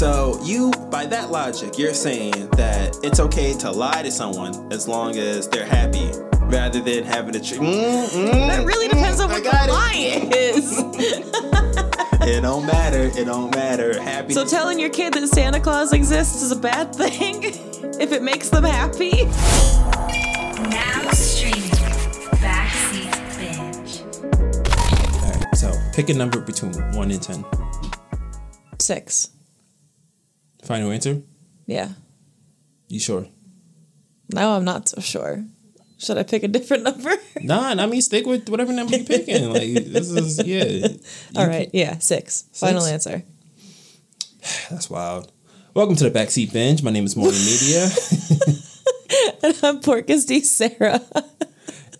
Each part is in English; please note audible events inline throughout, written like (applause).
So you, by that logic, you're saying that it's okay to lie to someone as long as they're happy, rather than having to. Tr- mm, mm, That really depends on what the got it. lie is. It don't matter. It don't matter. Happy. So telling your kid that Santa Claus exists is a bad thing (laughs) if it makes them happy. Now streaming. Backseat Binge. All right. So pick a number between one and ten. Six. Final answer. Yeah. You sure? Now I'm not so sure. Should I pick a different (laughs) number? Nah, I mean stick with whatever number you're picking. (laughs) Like this is yeah. (laughs) All right. Yeah. Six. Final answer. (sighs) That's wild. Welcome to the backseat binge. My name is Morning Media, and I'm Porcus D. Sarah.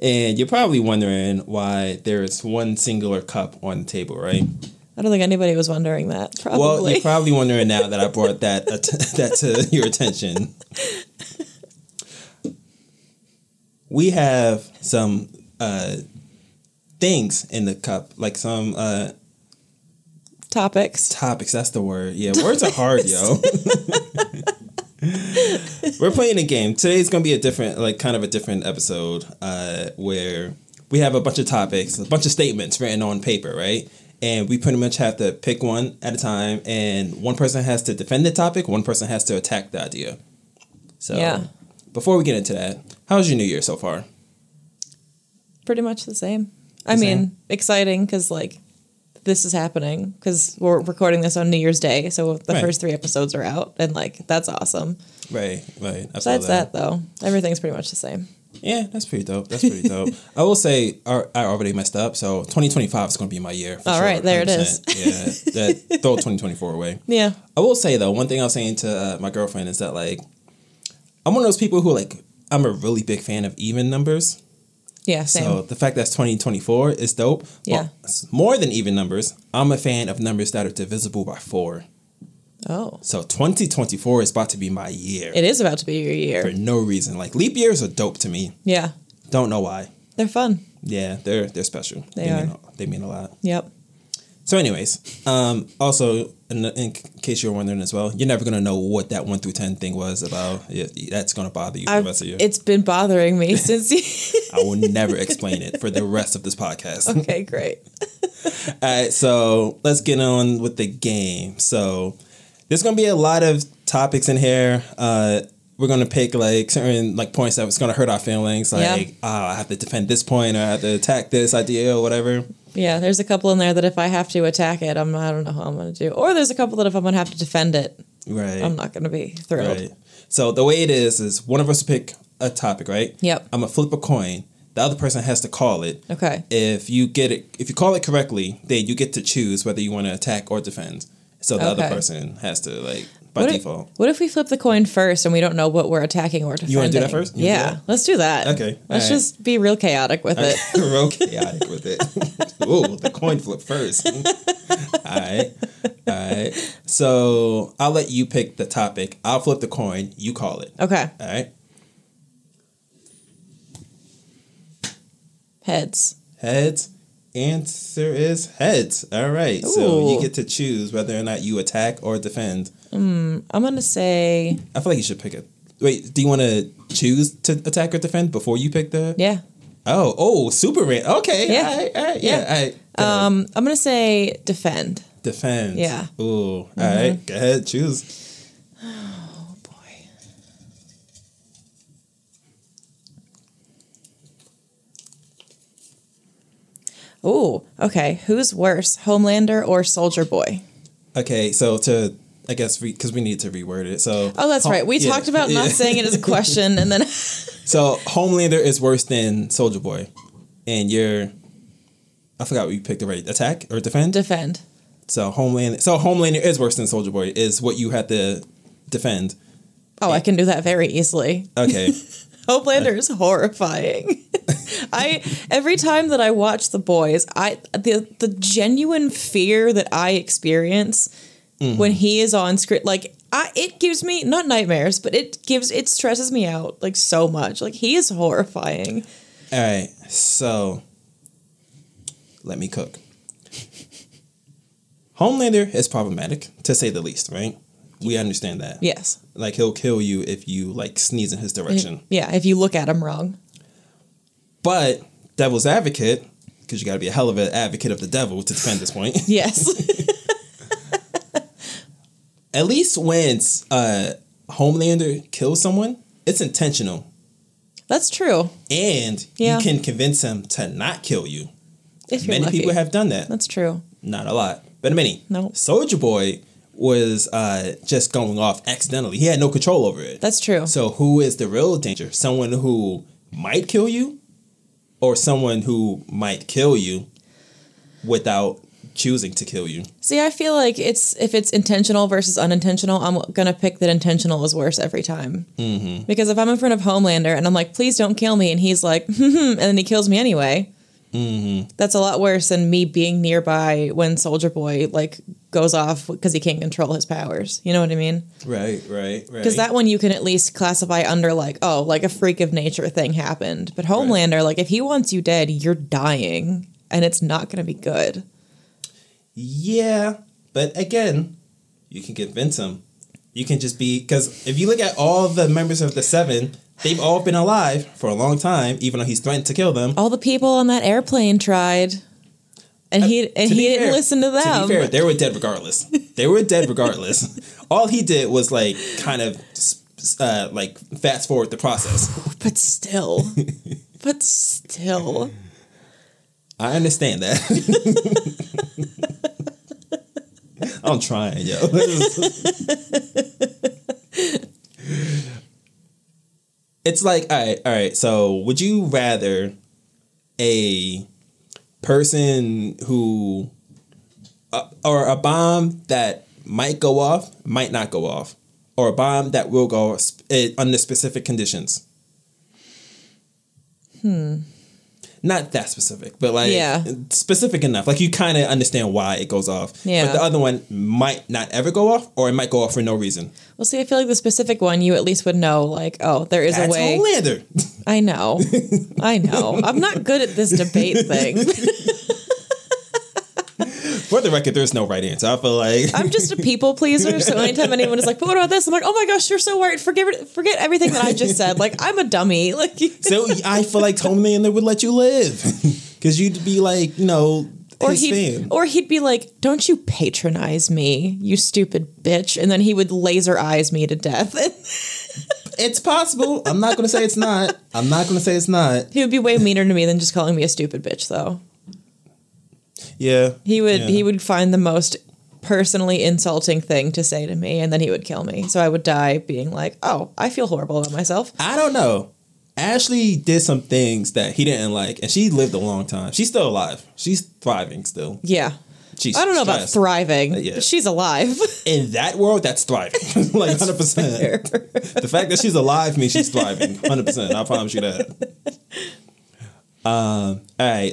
and you're probably wondering why there's one singular cup on the table, right? I don't think anybody was wondering that. Probably. Well, you're probably wondering now that I brought that (laughs) that to your attention. We have some uh, things in the cup, like some uh, Topics. topics. That's the word. Yeah, words are hard, yo. (laughs) We're playing a game. Today's gonna be a different, like, kind of a different episode, uh, where we have a bunch of topics, a bunch of statements written on paper, right? And we pretty much have to pick one at a time, and one person has to defend the topic, one person has to attack the idea. So, Yeah. before we get into that, how's your new year so far? Pretty much the same. I The mean, exciting because like this is happening because we're recording this on New Year's Day, so the Right. first three episodes are out, and like that's awesome. Right, right. I Besides that, though, everything's pretty much the same. Yeah, that's pretty dope. That's pretty dope. (laughs) I will say I already messed up, so 2025 is going to be my year. For All sure, right, there it 100%. Yeah, that, throw 2024 away. (laughs) Yeah. I will say though, one thing I was saying to uh, my girlfriend is that like I'm one of those people who like I'm a really big fan of even numbers. Yeah. Same. So the fact that's 2024 is dope. Yeah. Well, more than even numbers. I'm a fan of numbers that are divisible by four. Oh, So 2024 is about to be my year it is about to be your year. for no reason. Like leap years are dope to me. Yeah. Don't know why. They're fun. Yeah, they're they're special. They mean are. a- they mean a lot. Yep. So, anyways, um, also in, in case you're wondering as well, you're never gonna know what that one through ten thing was about. Yeah, that's gonna bother you for the I've, rest of your. it's been bothering me (laughs) since. You, I will never explain it for the rest of this podcast. okay, great. (laughs) All right, so let's get on with the game. So there's gonna be a lot of topics in here. Uh, we're gonna pick like certain like points that was gonna hurt our feelings. Yeah. Like, oh, I have to defend this point, or I have to attack this idea, or whatever. Yeah, there's a couple in there that if I have to attack it, I'm I don't know how I'm gonna do. Or there's a couple that if I'm gonna have to defend it, Right. I'm not gonna be thrilled. Right. So the way it is is one of us pick a topic, right? Yep. I'm gonna flip a coin. The other person has to call it. Okay. If you get it, if you call it correctly, then you get to choose whether you want to attack or defend. So the other person has to like by What if, default. what if we flip the coin first and we don't know what we're attacking or defending? You wanna do that first? You Yeah, that? let's do that. Okay, Let's alright. just be real chaotic with it. (laughs) Real chaotic with it. (laughs) Ooh, the coin flip first. all right. All right. So I'll let you pick the topic. I'll flip the coin. You call it. Okay. All right. Heads. Heads. Answer is heads. All right. So you get to choose whether or not you attack or defend. I'm gonna say I feel like you should pick it. Wait, do you want to choose to attack or defend before you pick the? yeah. Oh, oh, Superman. Okay. Yeah. All right. All right. Yeah. Yeah. All right. Go ahead. Um, I'm gonna say defend. defend. yeah. Mm-hmm. Ooh. All right. Go ahead. Choose. Ooh, okay. Who's worse, Homelander or Soldier Boy? Okay. So to, I guess, because we need to reword it. So. Oh, that's right. We yeah, talked about not saying it as a question, and then (laughs) So Homelander is worse than Soldier Boy, and you're. I forgot what you picked. The right attack or defend. defend. so Homelander. So Homelander is worse than Soldier Boy. Is what you had to defend. Oh, I can do that very easily. Okay. (laughs) Homelander is horrifying. (laughs) I every time that I watch The Boys, I the the genuine fear that I experience mm-hmm. when he is on screen, like I, it gives me not nightmares, but it gives it stresses me out like so much. Like he is horrifying. All right, so let me cook. (laughs) Homelander is problematic to say the least, right? We understand that. Yes. Like he'll kill you if you like sneeze in his direction. Yeah, if you look at him wrong. But devil's advocate, because you got to be a hell of an advocate of the devil to defend this point. (laughs) Yes. (laughs) At least when uh, Homelander kills someone, it's intentional, That's true. and Yeah. you can convince him to not kill you. If you're Many lucky. people have done that. That's true. Not a lot, but many. No. Soldier Boy was uh, just going off accidentally. He had no control over it. That's true. So who is the real danger? Someone who might kill you, or someone who might kill you without choosing to kill you? See, I feel like it's if it's intentional versus unintentional, I'm gonna pick that intentional is worse every time. Mm-hmm. Because if I'm in front of Homelander and I'm like, "Please don't kill me," and he's like, (laughs) "Hmm," and then he kills me anyway, Mm-hmm. that's a lot worse than me being nearby when Soldier Boy like goes off because he can't control his powers. You know what I mean? Right, right, right. Because that one you can at least classify under like, oh, like a freak of nature thing happened. But Homelander, like, if he wants you dead, you're dying, and it's not gonna be good. Yeah, but again, you can convince him. You can just be because if you look at all the members of the Seven, they've all been alive for a long time, even though he's threatened to kill them. all the people on that airplane tried and he and Uh, he didn't fair- listen to them To be fair, they were dead regardless. they were dead regardless. (laughs) all he did was like kind of uh, like fast forward the process. (laughs) but still (laughs) but still I understand that. I'm trying, yo. It's like, all right, all right. So, would you rather a person who, uh, or a bomb that might go off, might not go off, or a bomb that will go sp- eh, under specific conditions? Not that specific, but like Yeah. specific enough. Like you kind of understand why it goes off. Yeah. But the other one might not ever go off, or it might go off for no reason. well see i feel like the specific one you at least would know like oh there is That's a way Homelander. i know i know i'm not good at this debate thing (laughs) For the record, there's no right answer. I feel like i'm just a people pleaser so anytime anyone is like but what about this i'm like oh my gosh you're so right forget forget everything that i just said like i'm a dummy (laughs) like so. I feel like Homelander would let you live (laughs) because you'd be like, you know, or he'd fan. or he'd be like, "Don't you patronize me, you stupid bitch," and then he would laser eyes me to death. (laughs) it's possible. I'm not gonna say it's not. I'm not gonna say it's not. he would be way meaner to me than just calling me a stupid bitch, though. Yeah. He would Yeah. he would find the most personally insulting thing to say to me, and then he would kill me. So I would die being like, "Oh, I feel horrible about myself." I don't know. Ashley did some things that he didn't like, and she lived a long time. She's still alive. She's thriving still. Yeah. She's I don't know about stressed. thriving. Yeah. but She's alive. (laughs) in that world, that's thriving. (laughs) like hundred percent. The fact that she's alive means she's thriving. Hundred percent. I promise you that. (laughs) Um. All right.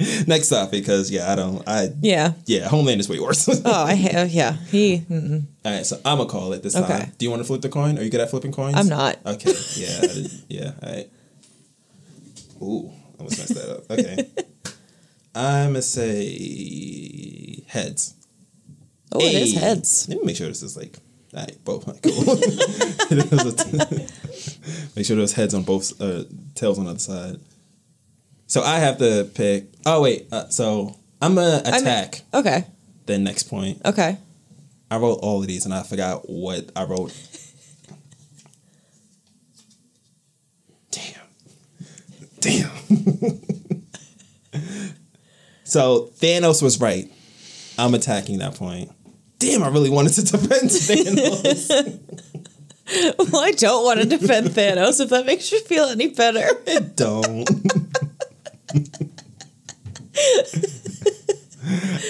(laughs) Next topic, because yeah, I don't. I yeah. yeah, Homeland is way worse. (laughs) Oh, I ha- yeah. He. mm-mm. right, so I'm gonna call it this Okay. time. Do you want to flip the coin? Are you good at flipping coins? I'm not. Okay. Yeah. (laughs) Yeah. All right. Ooh, I almost messed that up. Okay. I'm gonna say heads. Oh, it is heads. Let me make sure this is like, all right, both. Cool. make sure there's heads on both, uh, tails on the other side. So I have to pick. Oh wait, uh, so I'm gonna attack Okay. the next point. Okay. I wrote all of these and I forgot what I wrote. Damn. Damn. (laughs) so Thanos was right. I'm attacking that point. Damn, I really wanted to (laughs) defend Thanos. (laughs) Well, I don't want to defend Thanos if that makes you feel any better. it don't.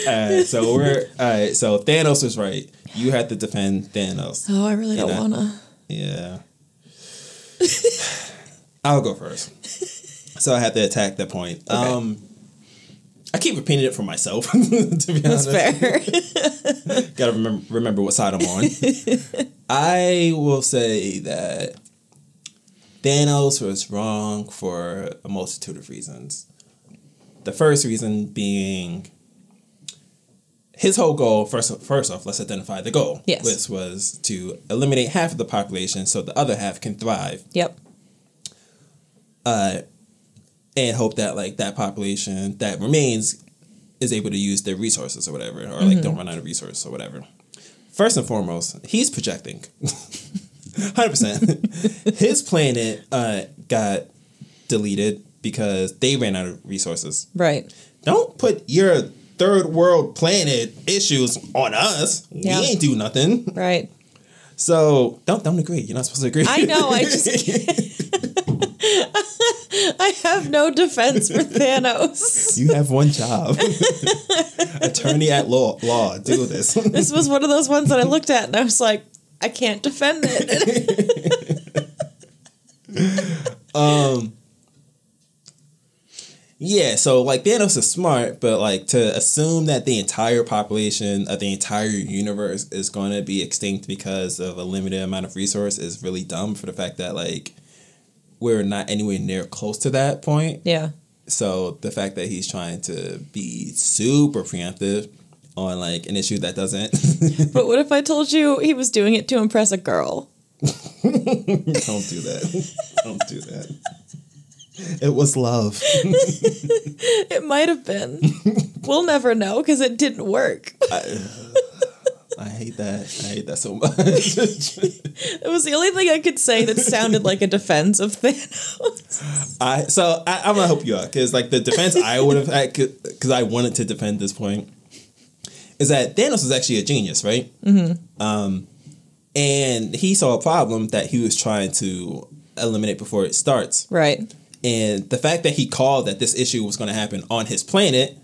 Alright, so we're alright, so Thanos was right. You had to defend Thanos. Oh, I really don't Yeah. wanna. Yeah. I'll go first. So I have to attack that point. Um I keep repeating it for myself, (laughs) to be That's honest. fair. (laughs) Gotta remember remember what side I'm on. I will say that Thanos was wrong for a multitude of reasons. The first reason being his whole goal first first off, let's identify the goal. Yes. Which was to eliminate half of the population so the other half can thrive Yep. uh and hope that like that population that remains is able to use their resources or whatever, or like don't run out of resources or whatever. First and foremost, he's projecting. (laughs) Hundred percent. (laughs) His planet uh, got deleted because they ran out of resources. Right. Don't put your third world planet issues on us. Yeah. We ain't do nothing. Right. So don't don't agree. You're not supposed to agree. I know. I just. (laughs) (laughs) I have no defense for Thanos. you have one job. (laughs) Attorney at law. Law. Do this. This was one of those ones that I looked at and I was like, I can't defend it. Um, Yeah, so like Thanos is smart, but like to assume that the entire population of the entire universe is going to be extinct because of a limited amount of resource is really dumb for the fact that like we're not anywhere near close to that point. yeah. So the fact that he's trying to be super preemptive on like an issue that doesn't (laughs) But what if I told you he was doing it to impress a girl? (laughs) don't do that. don't do that. It was love. (laughs) It might have been. we'll never know because it didn't work. I hate that. I hate that so much. (laughs) It was the only thing I could say that sounded like a defense of Thanos. I so I, I'm gonna help you out because like the defense I would have had because I wanted to defend this point is that Thanos is actually a genius, right? Mm-hmm. Um, and he saw a problem that he was trying to eliminate before it starts. Right. And the fact that he called that this issue was going to happen on his planet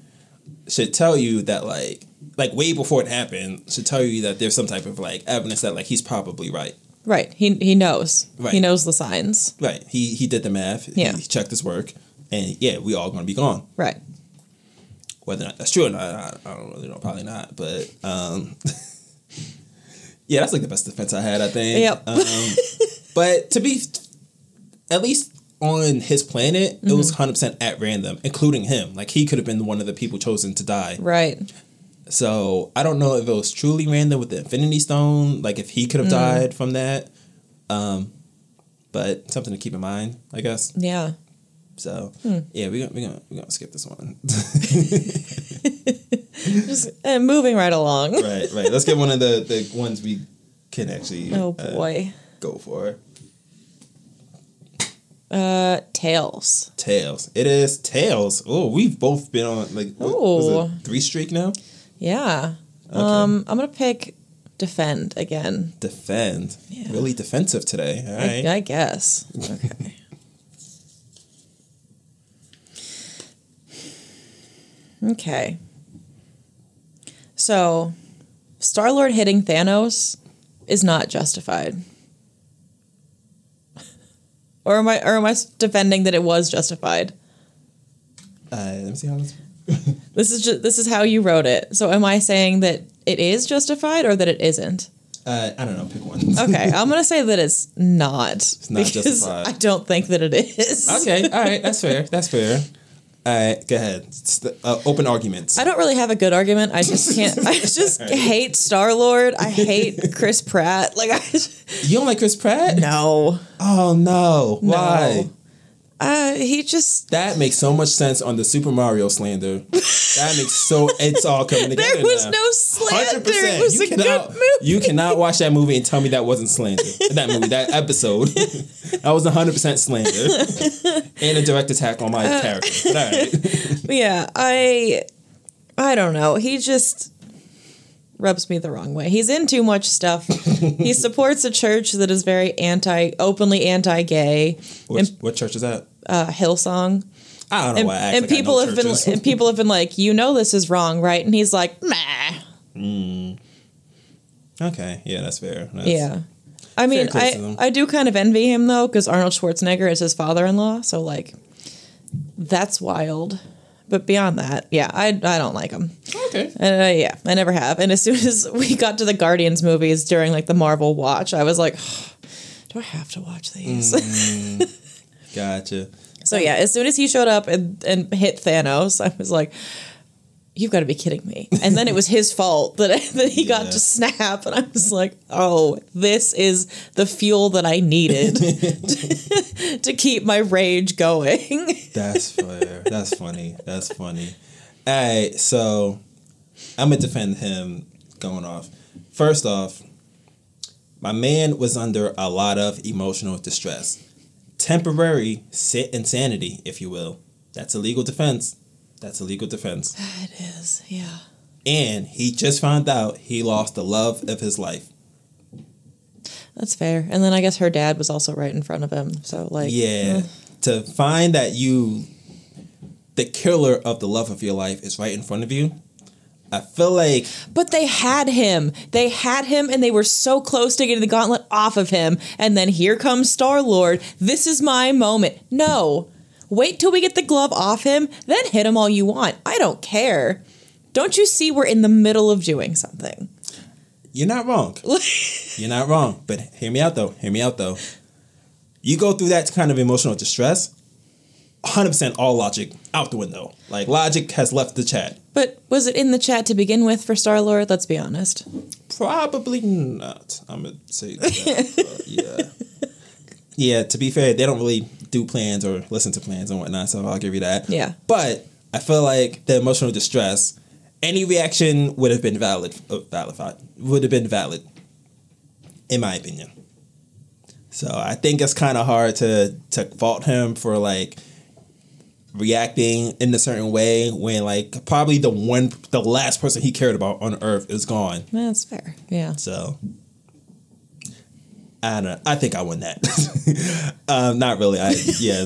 should tell you that like like way before it happened should tell you that there's some type of like evidence that like he's probably right. Right. He he knows. Right. He knows the signs. Right. He he did the math. Yeah. He checked his work, and yeah, we all going to be gone. Right. Whether or not that's true or not, I, I don't really know. Probably not. But um, (laughs) yeah, that's like the best defense I had. I think. Yep. Um, but to be, at least on his planet, it was Mm-hmm. hundred percent at random, including him. Like he could have been one of the people chosen to die. Right. So I don't know if it was truly random with the Infinity Stone, like if he could have Mm. died from that. Um, but something to keep in mind, I guess. Yeah. So Hmm. yeah, we're gonna we're gonna we're gonna skip this one. (laughs) Just uh, moving right along. right, right. Let's get one of the the ones we can actually Oh uh, boy. go for. Uh, tails. Tails. It is tails. Oh, we've both been on like what, it three streak now. Yeah. Um, I'm gonna pick defend again. Defend. Yeah. Really defensive today. All I, right. I guess. Okay. (laughs) okay. So, Star Lord hitting Thanos is not justified. Or am I or am I defending that it was justified? Uh, let me see how this. (laughs) This is just this is how you wrote it. So am I saying that it is justified or that it isn't? Uh, I don't know. Pick one. (laughs) Okay, I'm gonna say that it's not. It's not because justified. I don't think that it is. okay. All right. That's fair. That's fair. Right. Go ahead. It's the, uh, open arguments. I don't really have a good argument. I just can't. (laughs) I just hate Star Lord. I hate Chris Pratt. Like I You don't like Chris Pratt? no, Oh no. Why? Uh, he just That makes so much sense on the Super Mario slander. That makes so it's all coming (laughs) together. there was now. no slander. 100%. It was you a cannot, good movie. You cannot watch that movie and tell me that wasn't slander. That movie, that episode, (laughs) that was hundred percent slander and a direct attack on my Uh, character. But all right. (laughs) yeah, I I don't know. He just rubs me the wrong way. He's in too much stuff. (laughs) he supports a church that is very anti openly anti-gay. Which, and what church is that? uh Hillsong. I don't know And, why. And like people have been and people have been like, "You know this is wrong, right?" And he's like, "Meh." okay, yeah, that's fair. That's, Yeah. I mean, I. I do kind of envy him though, because Arnold Schwarzenegger is his father in law. So, like, that's wild. But beyond that, yeah, I, I don't like them. Okay. Uh, yeah, I never have. And as soon as (laughs) we got to the Guardians movies during like the Marvel watch, I was like, do I have to watch these? (laughs) Gotcha. so, yeah, as soon as he showed up and, and hit Thanos, I was like, You've got to be kidding me. And then it was his fault that, that he got to snap. And I was like, oh, this is the fuel that I needed (laughs) to keep my rage going. That's fair. That's funny. That's funny. All right, so I'm gonna defend him going off. First off, my man was under a lot of emotional distress, temporary sit insanity, if you will. That's a legal defense. That's a legal defense. It is, yeah. And he just found out he lost the love of his life. That's fair. And then I guess her dad was also right in front of him. So, like, Yeah. Eh. To find that you, the killer of the love of your life, is right in front of you, I feel like But they had him. They had him and they were so close to getting the gauntlet off of him. And then here comes Star Lord. This is my moment. No. Wait till we get the glove off him, then hit him all you want. I don't care. Don't you see we're in the middle of doing something? you're not wrong. (laughs) you're not wrong. But hear me out though. Hear me out though. You go through that kind of emotional distress, 100% all logic out the window. Like logic has left the chat. But was it in the chat to begin with for Star Lord? Let's be honest. Probably not. I'm gonna say that. yeah. (laughs) Yeah, to be fair, they don't really do plans or listen to plans and whatnot, so I'll give you that. Yeah. But I feel like the emotional distress, any reaction would have been valid, uh, valid, would have been valid, in my opinion. So I think it's kind of hard to to fault him for like reacting in a certain way when like probably the one the last person he cared about on earth is gone. That's fair. Yeah. So I don't know. I think I won that. (laughs) um, not really. I yeah.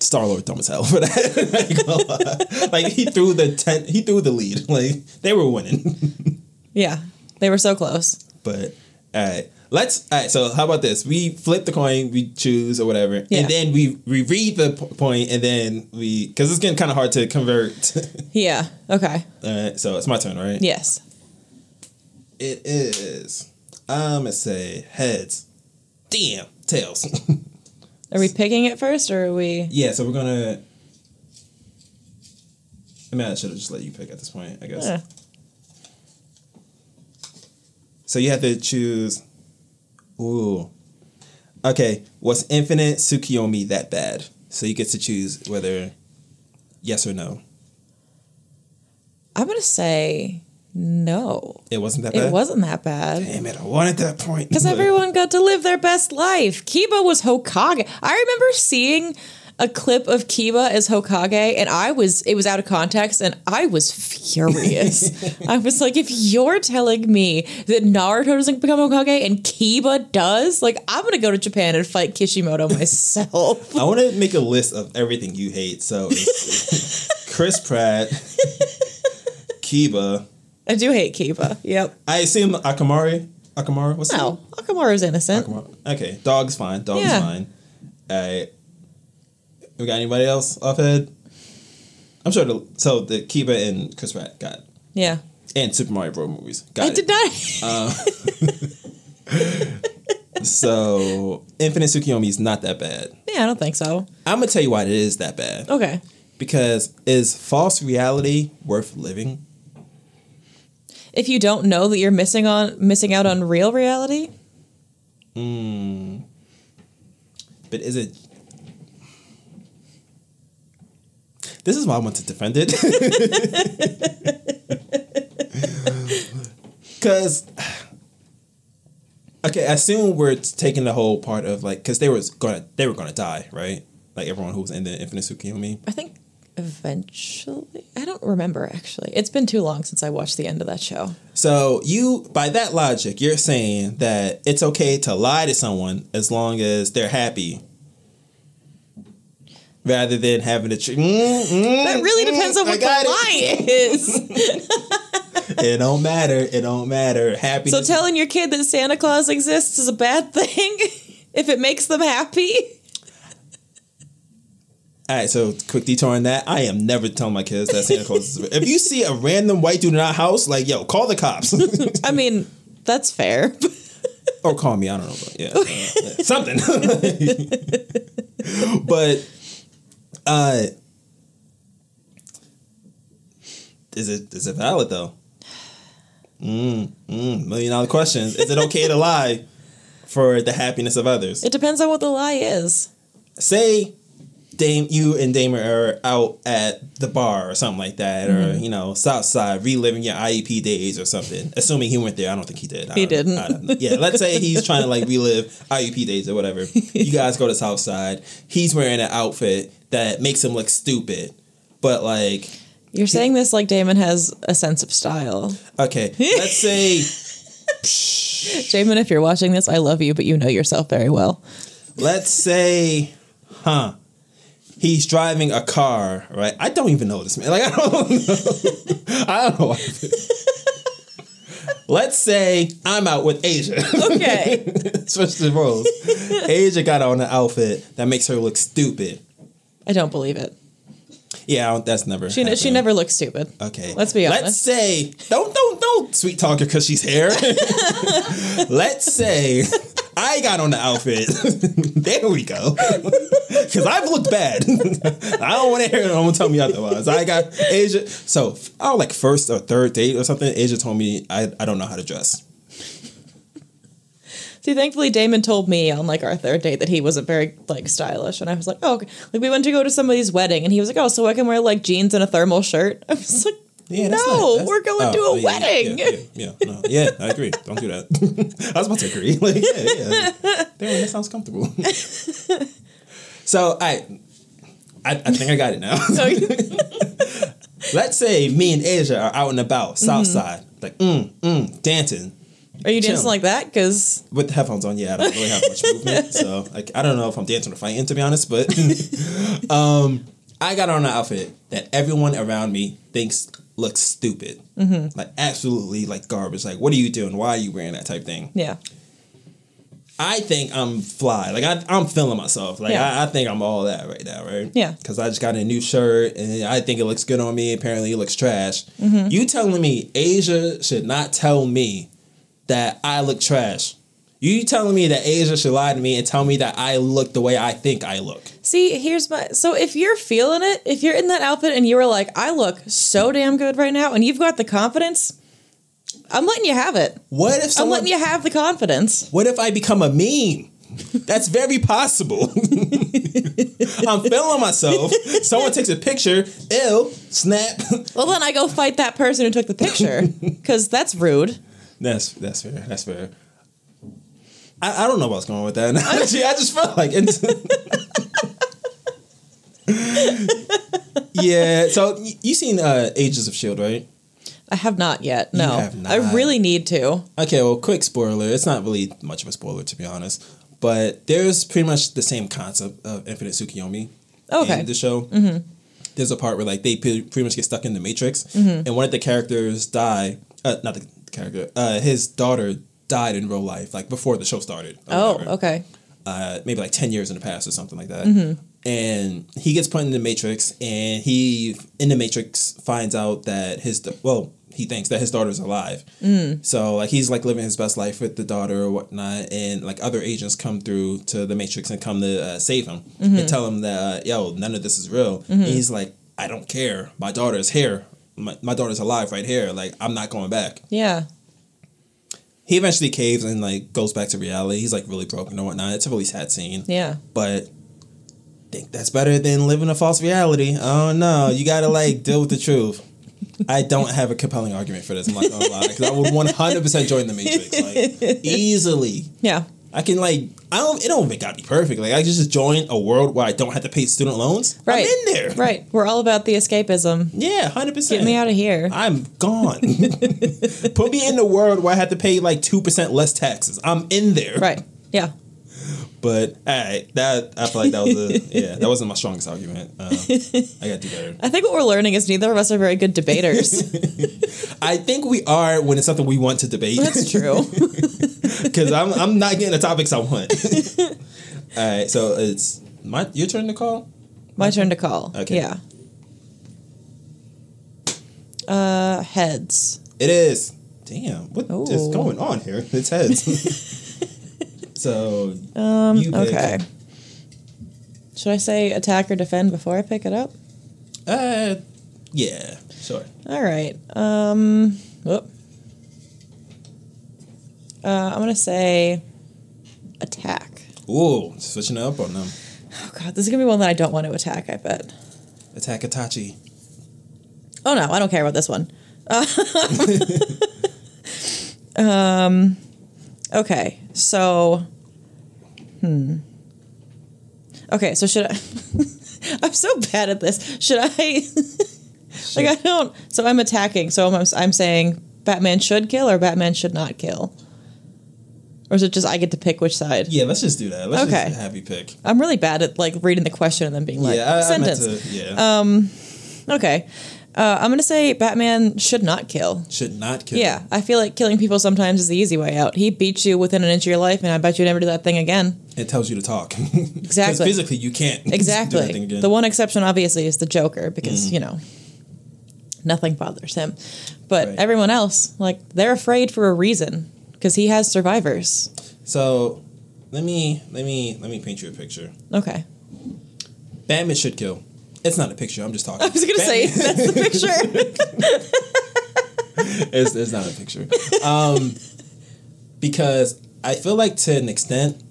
Star Lord dumb as hell for that. Gonna (laughs) like he threw the ten, he threw the lead. Like they were winning. Yeah. They were so close. but all right, let's. All right. So how about this? We flip the coin, we choose or whatever, Yeah. and then we we read the po- point, and then we because it's getting kind of hard to convert. (laughs) Yeah. Okay. all right. So it's my turn, right? Yes. It is. I'm gonna say heads. Damn, tails. (laughs) Are we picking it first or are we yeah, so we're gonna. I mean, I should have just let you pick at this point. I guess. Yeah. So you have to choose. Ooh. Okay, was Infinite Tsukuyomi that bad? So you get to choose whether yes or no. I'm gonna say no. It wasn't that bad. It wasn't that bad. Damn it! I wanted that point. Because everyone got to live their best life. Kiba was Hokage. I remember seeing a clip of Kiba as Hokage, and I was it was out of context, and I was furious. (laughs) I was like, if you're telling me that Naruto doesn't become Hokage and Kiba does, like, I'm gonna go to Japan and fight Kishimoto (laughs) myself. I want to make a list of everything you hate. So (laughs) Chris Pratt, Kiba. I do hate Kiba. Yep. I assume Akamari. Akamara. What's No, Akamaru's innocent. Akamara. Okay, dog's fine. Dog's Yeah. fine. Alright. We got anybody else off head? I'm sure. The, so the Kiba and Chris Pratt got Yeah. and Super Mario Bros. movies. Got I it. did not. Uh, (laughs) so Infinite Tsukuyomi is not that bad. yeah, I don't think so. I'm gonna tell you why it is that bad. Okay. Because is false reality worth living? If you don't know that you're missing on missing out on real reality, Mm. But is it? This is why I want to defend it. (laughs) Because, okay, I assume we're taking the whole part of like, because they was gonna, they were gonna die, right? Like everyone who was in the Infinite Tsukuyomi. I think eventually. I don't remember actually. It's been too long since I watched the end of that show. So you, by that logic, you're saying that it's okay to lie to someone as long as they're happy, rather than having to. Tr- mm, mm, That really mm, depends on what the it. lie is. (laughs) It don't matter. It don't matter. Happy. So telling your kid that Santa Claus exists is a bad thing (laughs) if it makes them happy. All right. So quick detour on that. I am never telling my kids that Santa Claus is. real. If you see a random white dude in our house, like yo, call the cops (laughs) I mean, that's fair. (laughs) or call me. I don't know, but yeah, uh, something. (laughs) but uh, is it is it valid though? Mm, mm, million dollar question. Is it okay to lie for the happiness of others? It depends on what the lie is. Say Dame you and Damer are out at the bar or something like that, or Mm-hmm. you know, Southside reliving your IEP days or something. Assuming he went there, I don't think he did. I He didn't. Yeah, let's say he's trying to like relive IEP days or whatever. (laughs) You guys go to Southside. He's wearing an outfit that makes him look stupid, but like, You're saying this like Damon has a sense of style. okay, let's (laughs) say, Damon, if you're watching this, I love you, but you know yourself very well. let's say, huh. He's driving a car, right? I don't even know this man. Like I don't (laughs) know. I don't know. why. Let's say I'm out with Asia. Okay. (laughs) Switch the roles. Asia got on an outfit that makes her look stupid. I don't believe it. Yeah, that's never. She, she never looks stupid. Okay. Let's be honest. Let's say don't don't don't sweet talk her because she's here. (laughs) Let's say I got on the outfit. (laughs) there we go. (laughs) Because I've looked bad. (laughs) I don't want to hear no one tell me otherwise. I got Asia. So our like first or third date or something. Asia told me I I don't know how to dress. See, thankfully, Damon told me on like our third date that he wasn't very like stylish, and I was like, oh, okay. like we went to go to somebody's wedding, and he was like, oh, so I can wear like jeans and a thermal shirt. I was like, Yeah, no, we're going to oh, a yeah, wedding. Yeah, yeah, yeah, no, yeah, I agree. Don't do that. (laughs) I was about to agree. (laughs) Like, yeah, yeah. Damn, that sounds comfortable. (laughs) so I, I, I think I got it now. Let's say me and Asia are out and about, south side, like mm, mm, dancing Are you dancing like that? Because with the headphones on. Yeah, I don't really have much movement, so like I don't know if I'm dancing or fighting to be honest. But um, I got on an outfit that everyone around me thinks looks stupid, like absolutely like garbage. Like, what are you doing? Why are you wearing that type thing? yeah, I think I'm fly. Like I, I'm feeling myself. Like Yeah. I, I think I'm all that right now, right? Yeah. Because I just got a new shirt and I think it looks good on me. Apparently, it looks trash. Mm-hmm. You telling me Asia should not tell me that I look trash? You telling me that Asia should lie to me and tell me that I look the way I think I look? See, here's my. So if you're feeling it, if you're in that outfit and you were like, I look so damn good right now, and you've got the confidence, I'm letting you have it. What if I'm letting you have the confidence. What if I become a meme? That's very possible. (laughs) I'm feeling myself. Someone takes a picture. Ew. Snap. Well, then I go fight that person who took the picture (laughs) because that's rude. That's that's fair. That's fair. I, I don't know what's going on with that. (laughs) Actually, I just felt like (laughs) yeah. So you seen uh, Agents of S.H.I.E.L.D., right? I have not yet. No, have I really need to. Okay. Well, quick spoiler. It's not really much of a spoiler to be honest, but there's pretty much the same concept of Infinite Tsukuyomi Okay. in the show. Mm-hmm. There's a part where like they pretty much get stuck in the Matrix, and one of the characters die. Uh, not the character. Uh, his daughter died in real life, like before the show started. Oh, whatever. okay. uh, maybe like 10 years in the past or something like that. Mm-hmm. And he gets put in the Matrix, and he, in the Matrix, finds out that his, well, he thinks that his daughter's alive. Mm. So, like, he's like living his best life with the daughter or whatnot, and like other agents come through to the Matrix and come to uh, save him Mm-hmm. and tell him that, uh, yo, none of this is real. And he's like, I don't care. My daughter's here. My, my daughter's alive right here. Like, I'm not going back Yeah. He eventually caves and like goes back to reality. He's like really broken or whatnot. It's a really sad scene. Yeah. But I think that's better than living a false reality. Oh no, you gotta like (laughs) deal with the truth. I don't have a compelling argument for this. I'm not gonna lie, because I would 100 percent join the Matrix, like (laughs) easily. Yeah. I can like I don't. It don't gotta be perfect. Like I just join a world where I don't have to pay student loans. Right. I'm in there. Right. We're all about the escapism. Yeah, hundred percent. Get me out of here. I'm gone. (laughs) Put me in the world where I have to pay like two percent less taxes. I'm in there. Right. Yeah. But all right, that I feel like that was a yeah, that wasn't my strongest argument. Um, I gotta do better. (laughs) I think what we're learning is neither of us are very good debaters. (laughs) I think we are when it's something we want to debate. That's true. (laughs) Because I'm I'm not getting the topics I want. all right, so it's my your turn to call. My turn to call. Okay. Yeah. Uh, heads. It is. Damn, what is Ooh. going on here? It's heads. So Um. Okay. Should I say attack or defend before I pick it up? Uh, yeah, Sure. All right. Um. Whoop. Uh, I'm gonna say attack. Ooh, switching it up on them. Oh god, this is gonna be one that I don't want to attack. I bet. Attack Itachi. Oh no, I don't care about this one. (laughs) um, (laughs) okay, so, hmm. Okay, so should I? (laughs) I'm so bad at this. Should I? (laughs) like I don't. So I'm attacking. So I'm I'm saying Batman should kill or Batman should not kill. Or is it just I get to pick which side? Yeah, let's just do that. Let's Okay. just have you pick. I'm really bad at like reading the question and then being like yeah, I, I sentence. to. Yeah, Okay. Uh, I'm gonna say Batman should not kill. should not kill. Yeah, I feel like killing people sometimes is the easy way out. He beats you within an inch of your life, and I bet you never do that thing again. it tells you to talk. (laughs) Exactly. Physically, you can't. (laughs) do that thing Exactly. again. The one exception, obviously, is the Joker because you know nothing bothers him, but Right. everyone else, like, they're afraid for a reason because he has survivors. So, let me let me let me paint you a picture. Okay, Batman should kill. It's not a picture. I'm just talking. (laughs) I was gonna say that's the picture. (laughs) it's, it's not a picture. Um, because I feel like to an extent,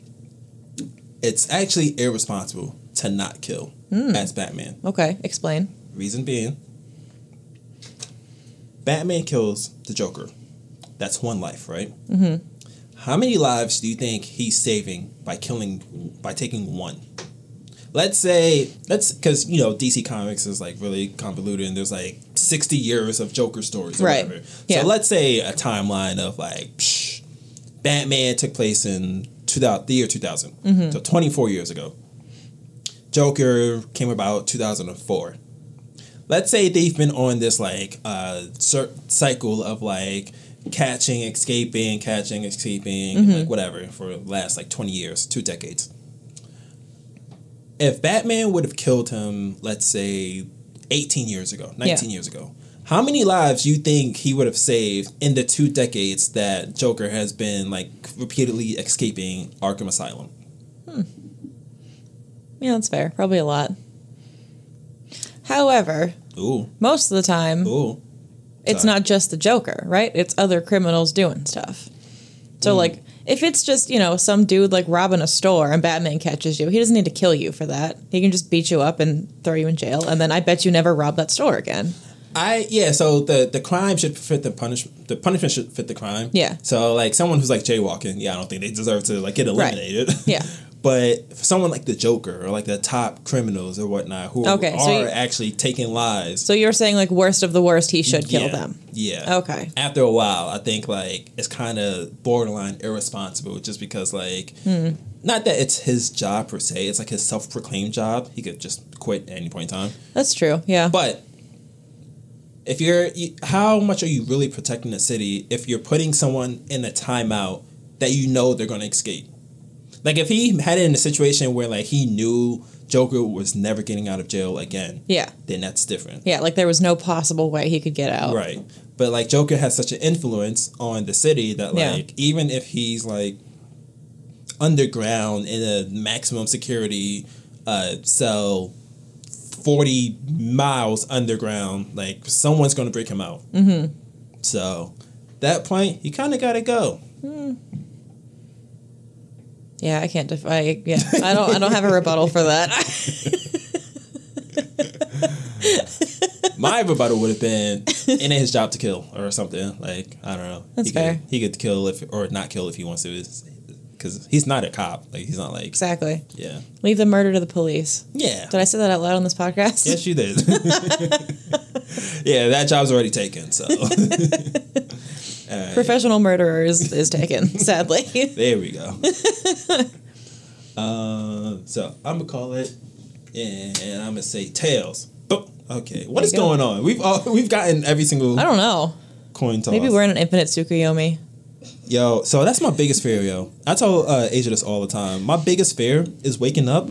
it's actually irresponsible to not kill Hmm. as Batman. okay, explain. Reason being, Batman kills the Joker. That's one life, right? Mm-hmm. How many lives do you think he's saving by killing, by taking one? Let's say, let's, because, you know, DC Comics is like really convoluted and there's like 60 years of Joker stories or Right. whatever. Yeah. So let's say a timeline of like, psh, Batman took place in 2000, the year 2000. Mm-hmm. So 24 years ago. Joker came about 2004. Let's say they've been on this like uh cycle of like catching, escaping, catching, escaping, like whatever for the last like 20 years, two decades. If Batman would have killed him, let's say 18 years ago, 19 years ago, how many lives you think he would have saved in the two decades that Joker has been like repeatedly escaping Arkham Asylum? Hmm. Yeah, that's fair. Probably a lot. However, Ooh, most of the time, ooh. it's not just the Joker, right? It's other criminals doing stuff. So, Hmm. like, if it's just, you know, some dude like robbing a store and Batman catches you, he doesn't need to kill you for that. He can just beat you up and throw you in jail, and then I bet you never rob that store again. I yeah, so the the crime should fit the punish the punishment should fit the crime. Yeah. So like someone who's like jaywalking, yeah, I don't think they deserve to like get Right. eliminated. Yeah. (laughs) But for someone like the Joker or like the top criminals or whatnot who Okay, are so you- actually taking lives. So you're saying, like, worst of the worst, he should kill yeah, them. Yeah. Okay. After a while, I think like it's kind of borderline irresponsible just because like Hmm. not that it's his job per se, it's like his self-proclaimed job. He could just quit at any point in time. That's true. Yeah. But if you're, how much are you really protecting the city if you're putting someone in a timeout that you know they're going to escape? Like if he had it in a situation where like he knew Joker was never getting out of jail again, yeah. then that's different. Yeah. Like, there was no possible way he could get out. Right. But like Joker has such an influence on the city that Yeah. like even if he's like underground in a maximum security uh cell 40 miles underground, like someone's going to break him out. Mm-hmm. So that point, you kind of got to go. Yeah, I can't defy. Yeah, I don't. I don't have a rebuttal for that. (laughs) My rebuttal would have been, ain't his job to kill or something. Like, I don't know. That's he fair. Could, he could kill if, or not kill if he wants to. Because he's not a cop. Like, he's not like, exactly. yeah. Leave the murder to the police. Yeah. Did I say that out loud on this podcast? Yes, you did. (laughs) yeah, that job's already taken. So (laughs) Professional murderer is, is taken, (laughs) sadly. there we go. uh, so I'm gonna call it, and I'm gonna say tails. Boom. Okay, what is go. going on? We've all, we've gotten every single I don't know. coin toss. Maybe we're in an infinite Tsukuyomi. Yo, so that's my biggest fear, yo. I tell uh, Asia this all the time. My biggest fear is waking up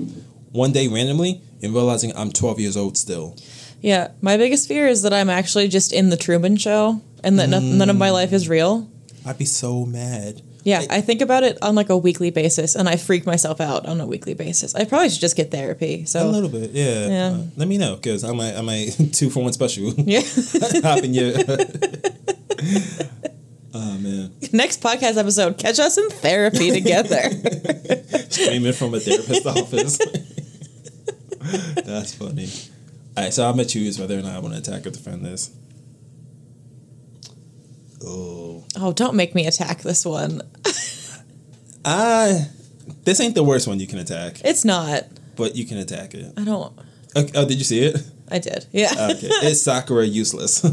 one day randomly and realizing I'm 12 years old still. Yeah, my biggest fear is that I'm actually just in the Truman Show and that no- none of my life is real. I'd be so mad. Yeah, I think about it on like a weekly basis, and I freak myself out on a weekly basis. I probably should just get therapy. So a little bit, yeah. Yeah. Uh, let me know because I might, I might (laughs) two for one special. (laughs) yeah, (laughs) Hop in your. oh man, next podcast episode, catch us in therapy together. screaming from a therapist's office. That's funny. All right, so I'm gonna choose whether or not I want to attack or defend this. Oh, oh, don't make me attack this one. (laughs) I. This ain't the worst one you can attack, It's not. but you can attack it. I don't. Okay, oh, did you see it? I did. Yeah. Okay, (laughs) is Sakura useless? (laughs)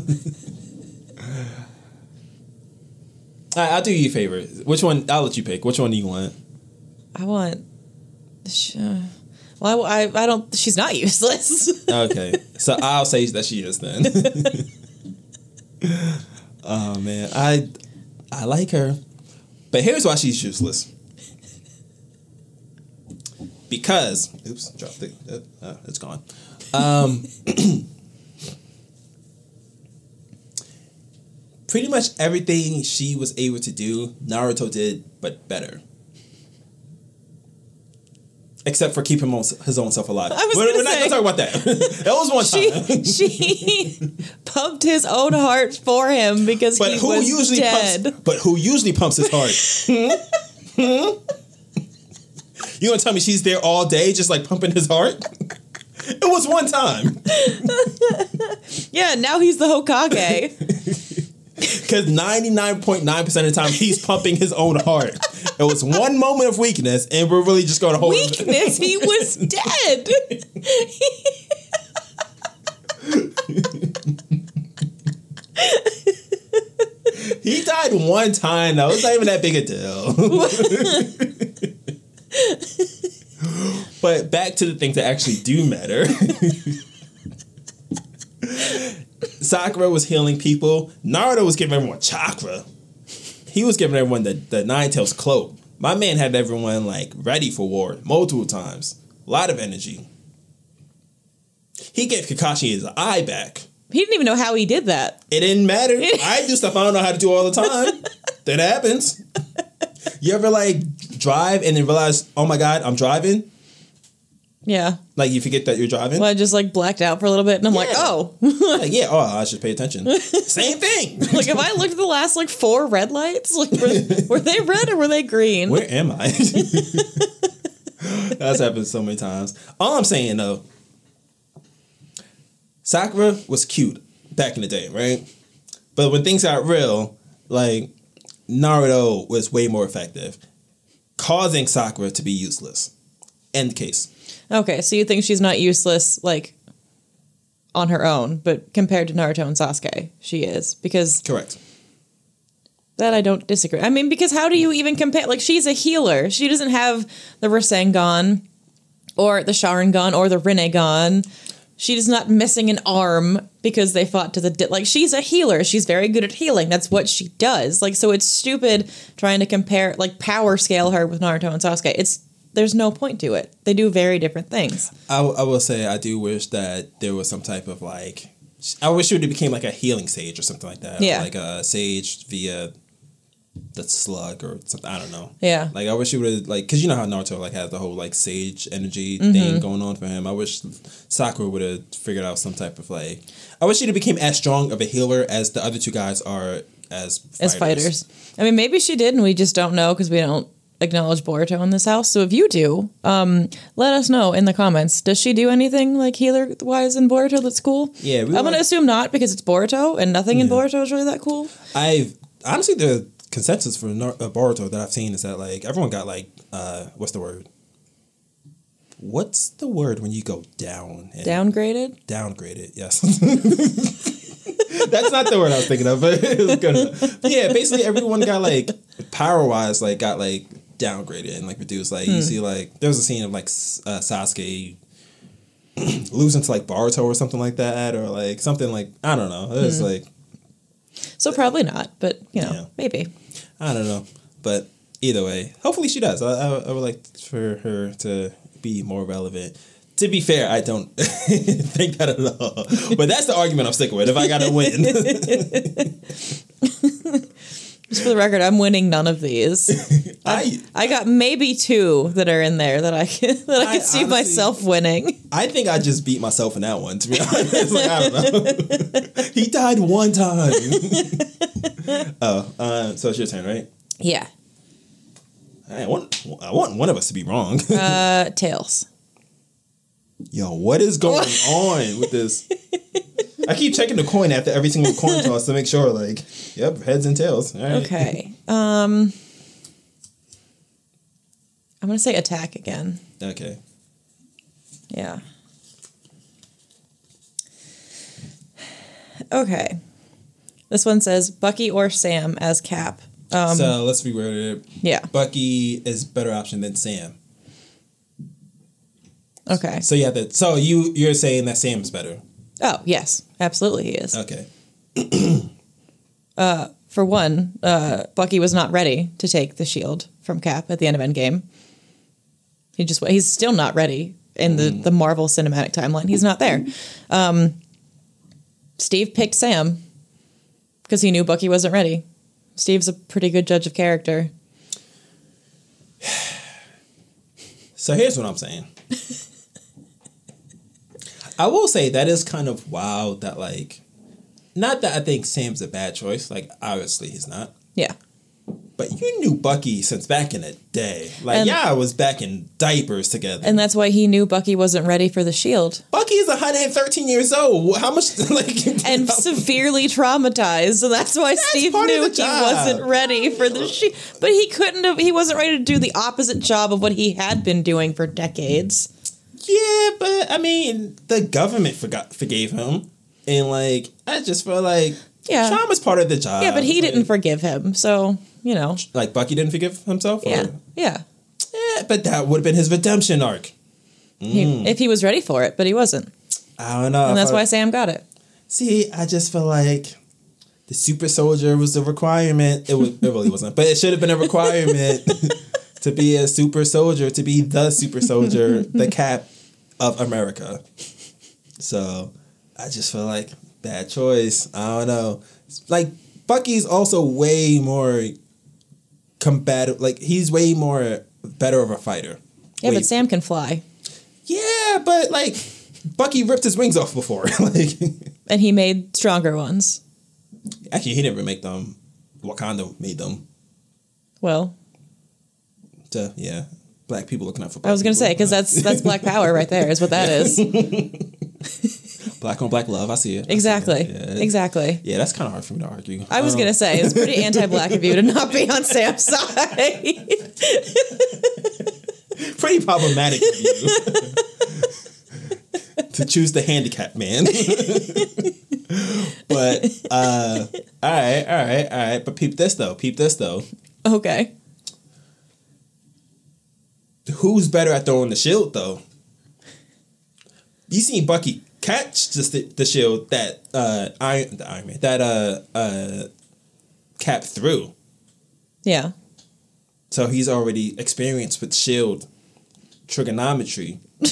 All right, I'll do you a favor. Which one? I'll let you pick. Which one do you want? I want. uh, Well, I, I, I don't. She's not useless. Okay, so I'll say that she is then. Oh man, I I like her, but here's why she's useless. Because oops, dropped it. Uh, uh, it's gone. Um, (clears throat) pretty much everything she was able to do, Naruto did, but better. Except for keeping him on his own self alive. I was we're, we're not say- gonna talk about that. (laughs) that was one time. she (laughs) she pumped his own heart for him because But he who was usually dead. pumps? But who usually pumps his heart? Hmm? Hmm? You gonna tell me she's there all day, just like pumping his heart? It was one time (laughs) Yeah, now he's the Hokage. Because ninety nine point nine percent of the time he's pumping his own heart. It was one moment of weakness, and we're really just gonna hold him. Weakness. He was dead. (laughs) He died one time. though. It's not even that big a deal. (laughs) but back to the things that actually do matter. (laughs) Sakura was healing people. Naruto was giving everyone chakra. He was giving everyone the, the Nine Tails cloak. My man had everyone like ready for war multiple times. A lot of energy. He gave Kakashi his eye back. He didn't even know how he did that. It didn't matter. (laughs) I do stuff I don't know how to do all the time. that happens. You ever like drive and then realize, oh my god, I'm driving? Yeah. Like you forget that you're driving? Well, I just like blacked out for a little bit, and I'm like, oh, Like, yeah, oh, I should pay attention. (laughs) Same thing. like if I looked at the last like four red lights, like were, were they red or were they green? Where am I? (laughs) That's happened so many times. All I'm saying though, Sakura was cute back in the day, right? But when things got real, like Naruto was way more effective, causing Sakura to be useless. End case. Okay, so you think she's not useless, like on her own, but compared to Naruto and Sasuke, she is because Correct. that I don't disagree. I mean, because how do you even compare? Like, she's a healer. She doesn't have the Rasengan or the Sharingan or the Rinnegan. She's not missing an arm because they fought to the di- like. She's a healer. She's very good at healing. That's what she does. Like, so it's stupid trying to compare like power scale her with Naruto and Sasuke. It's there's no point to it. They do very different things. I will say I do wish that there was some type of like I wish it would have became like a healing sage or something like that. Yeah. Like a sage via the slug or something. I don't know. Yeah. Like I wish it would have like because you know how Naruto like has the whole like sage energy Mm-hmm. thing going on for him. I wish Sakura would have figured out some type of like. I wish she would have became as strong of a healer as the other two guys are as fighters. as fighters. I mean, maybe she did, and we just don't know because we don't acknowledge Boruto in this house. So if you do, um, let us know in the comments. Does she do anything like healer wise in Boruto that's cool? Yeah, I'm gonna assume not because it's Boruto, and nothing in Boruto is really that cool. I've honestly the consensus for Nar- uh, Boruto that I've seen is that like everyone got like uh what's the word? What's the word when you go down? Downgraded. downgraded. Yes. (laughs) That's not the word I was thinking of, but it was good. But yeah, basically everyone got like power wise, like got like downgraded and like reduced. Like you see, like there was a scene of like uh, Sasuke (clears throat) losing to like Boruto or something like that, or like something like I don't know. It was like So probably not, but you know, Yeah. maybe. I don't know, but either way, hopefully she does. I, I, I would like for her to be more relevant. To be fair, I don't (laughs) think that at all. But that's the argument I'm sticking with. If I gotta win, (laughs) (laughs) Just for the record, I'm winning none of these. (laughs) I I got maybe two that are in there that I can (laughs) that I I can see honestly- myself winning. I think I just beat myself in that one. To be (laughs) honest, like, I don't know. he died one time. oh, uh, so it's your turn, right? Yeah. I want I want one of us to be wrong. Uh, tails. Yo, what is going on with this? I keep checking the coin after every single coin toss to make sure, like, yep, heads and tails. All right. Okay. Um, I'm gonna say attack again. Okay. Yeah. Okay. This one says Bucky or Sam as Cap. Um, so let's reword it. yeah. Bucky is better option than Sam. Okay. So yeah, that. So you you're saying that Sam's better. Oh yes, absolutely he is. Okay. (clears throat) For one, uh, Bucky was not ready to take the shield from Cap at the end of Endgame. He just he's still not ready in the the Marvel Cinematic timeline. He's not there. Um, Steve picked Sam because he knew Bucky wasn't ready. Steve's a pretty good judge of character. (sighs) So here's what I'm saying. (laughs) I will say that is kind of wild that like not that I think Sam's a bad choice, like obviously he's not. Yeah. But you knew Bucky since back in the day. Like And- yeah, I was back in diapers together. And that's why he knew Bucky wasn't ready for the shield. Bucky is 113 years old. How much (laughs) like And (laughs) severely traumatized. And that's why Steve knew he job. wasn't ready for the shield. But he couldn't have, he wasn't ready to do the opposite job of what he had been doing for decades. Yeah, but I mean, the government forgot forgave him, and like I just feel like Yeah. trauma's part of the job. Yeah, but he Like- didn't forgive him. So, you know. Like Bucky didn't forgive himself. or- Yeah. Yeah. yeah, but that would have been his redemption arc. He, Mm. if he was ready for it, but he wasn't. I don't know. And that's I- why Sam got it. See, I just feel like the super soldier was a requirement. It was. It really wasn't, but it should have been a requirement (laughs) (laughs) to be a super soldier, to be the super soldier, the (laughs) cap of America. So, I just feel like bad choice. I don't know. Like Bucky's also way more combative. Like he's way more better of a fighter. Yeah, Way- but Sam can fly. Yeah, but like Bucky ripped his wings off before. (laughs) like. And he made stronger ones. Actually, he didn't make them. Wakanda made them. Well, To, yeah, black people looking out for. Black I was gonna say because that's that's Black (laughs) Power right there, is what that is. (laughs) black on black love. I see it. I see it. Exactly. Yeah. Exactly. Yeah, that's kind of hard for me to argue. I was Um, gonna say it's pretty (laughs) anti-black of you to not be on Sam's side. pretty problematic of you to choose the handicap man. but uh, all right, all right, all right. But peep this though. Peep this though. okay. Who's better at throwing the shield though? You seen Bucky catch just the, the shield that uh Iron the Iron Man that uh uh Cap threw. Yeah. So he's already experienced with shield trigonometry. (laughs)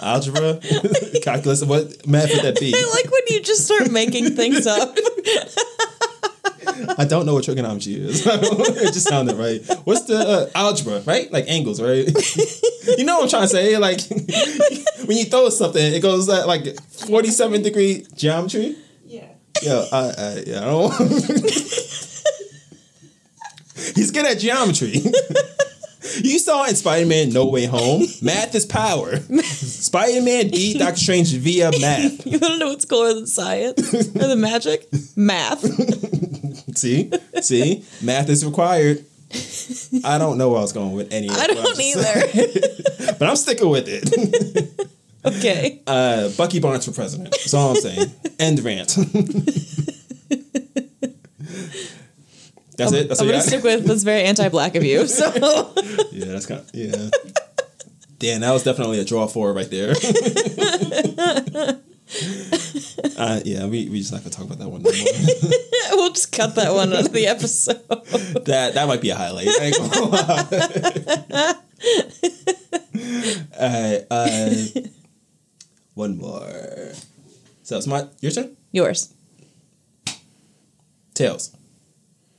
Algebra, (laughs) calculus, what math would that be? I like when you just start making things up. (laughs) (laughs) I don't know what trigonometry is. (laughs) it just sounded right. What's the uh, algebra, right? Like angles, right? (laughs) you know what I'm trying to say? Like when you throw something, it goes at like 47 degree geometry. Yeah. Yeah, I, I, yeah, I don't. He's good at geometry. (laughs) you saw in Spider Man No Way Home, (laughs) math is power. Spider Man beat (laughs) Doctor Strange via math. You wanna know what's cooler than science? or the magic? Math. See, see, math is required. I don't know where I was going with any. of I don't either. but I'm sticking with it. okay. Uh, Bucky Barnes for president. That's all I'm saying. End rant. That's it. That's I'm gonna stick with that's very anti-black of you. So (laughs) Yeah, that's kind of yeah. Damn, that was definitely a draw for right there. (laughs) uh, yeah, we we just not gonna talk about that one. No (laughs) we'll just cut that one out of the episode. that that might be a highlight. I ain't gonna lie. Alright, uh, one more. So it's my your turn. Yours. Tails.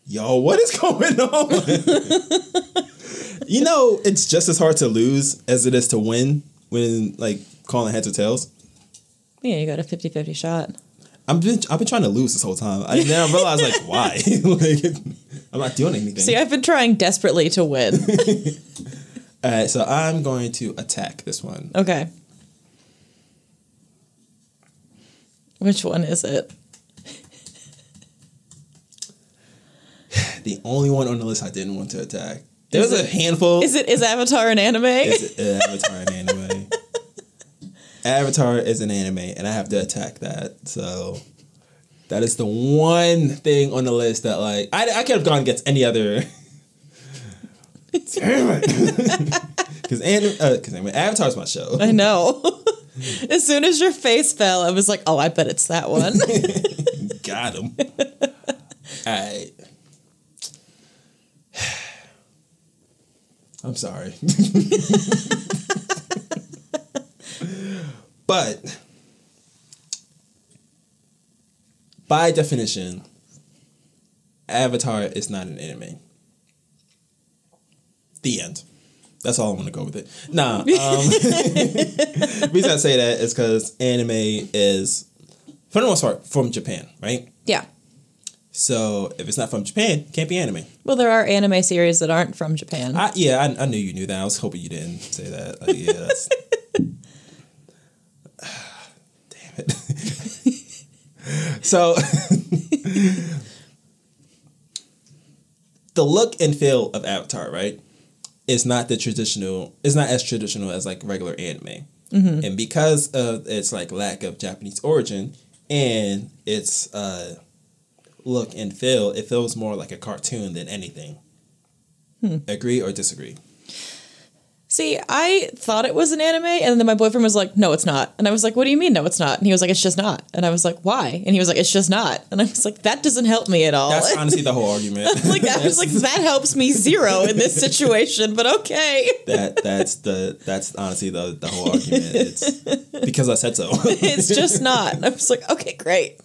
Yo, what is (laughs) going on? you know, it's just as hard to lose as it is to win when like calling heads or tails. Yeah, you got a 50-50 shot. I've been I've been trying to lose this whole time. I then (laughs) I realized like why? (laughs) like I'm not doing anything. See, I've been trying desperately to win. All right, so I'm going to attack this one. Okay. Which one is it? The only one on the list I didn't want to attack. There Is was a handful. Is it is Avatar an anime? It's an Avatar an anime. (laughs) Avatar is an anime, and I have to attack that. So that is the one thing on the list that like I, I could have gone against any other. (laughs) Damn it! (laughs) Because uh, cause, anyway, Avatar's my show. I know. as soon as your face fell, I was like, "Oh, I bet it's that one." Got him. All right. I'm sorry. (laughs) but by definition, Avatar is not an anime. The end. That's all I want to go with it. Nah. (laughs) Um, the (laughs) reason I say that is because anime is, for the most part, from Japan, right? yeah. So if it's not from Japan, it can't be anime. Well, there are anime series that aren't from Japan. I, yeah, I, I knew you knew that. I was hoping you didn't say that. Like, yeah, that's, (laughs) (sighs) damn it. (laughs) so (laughs) the look and feel of Avatar, right, is not the traditional. It's not as traditional as like regular anime, and because of its like lack of Japanese origin and its uh, look and feel, it feels more like a cartoon than anything. Hmm. Agree or disagree? See, I thought it was an anime, and then my boyfriend was like, "No, it's not." And I was like, "What do you mean, no, it's not?" And he was like, "It's just not." And I was like, "Why?" And he was like, "It's just not." And I was like, "That doesn't help me at all." That's (laughs) honestly the whole argument. (laughs) like I was like, (laughs) "That helps me zero in this situation," but okay. that that's the that's honestly the the whole argument. It's because I said so. It's just not. And I was like, "Okay, great."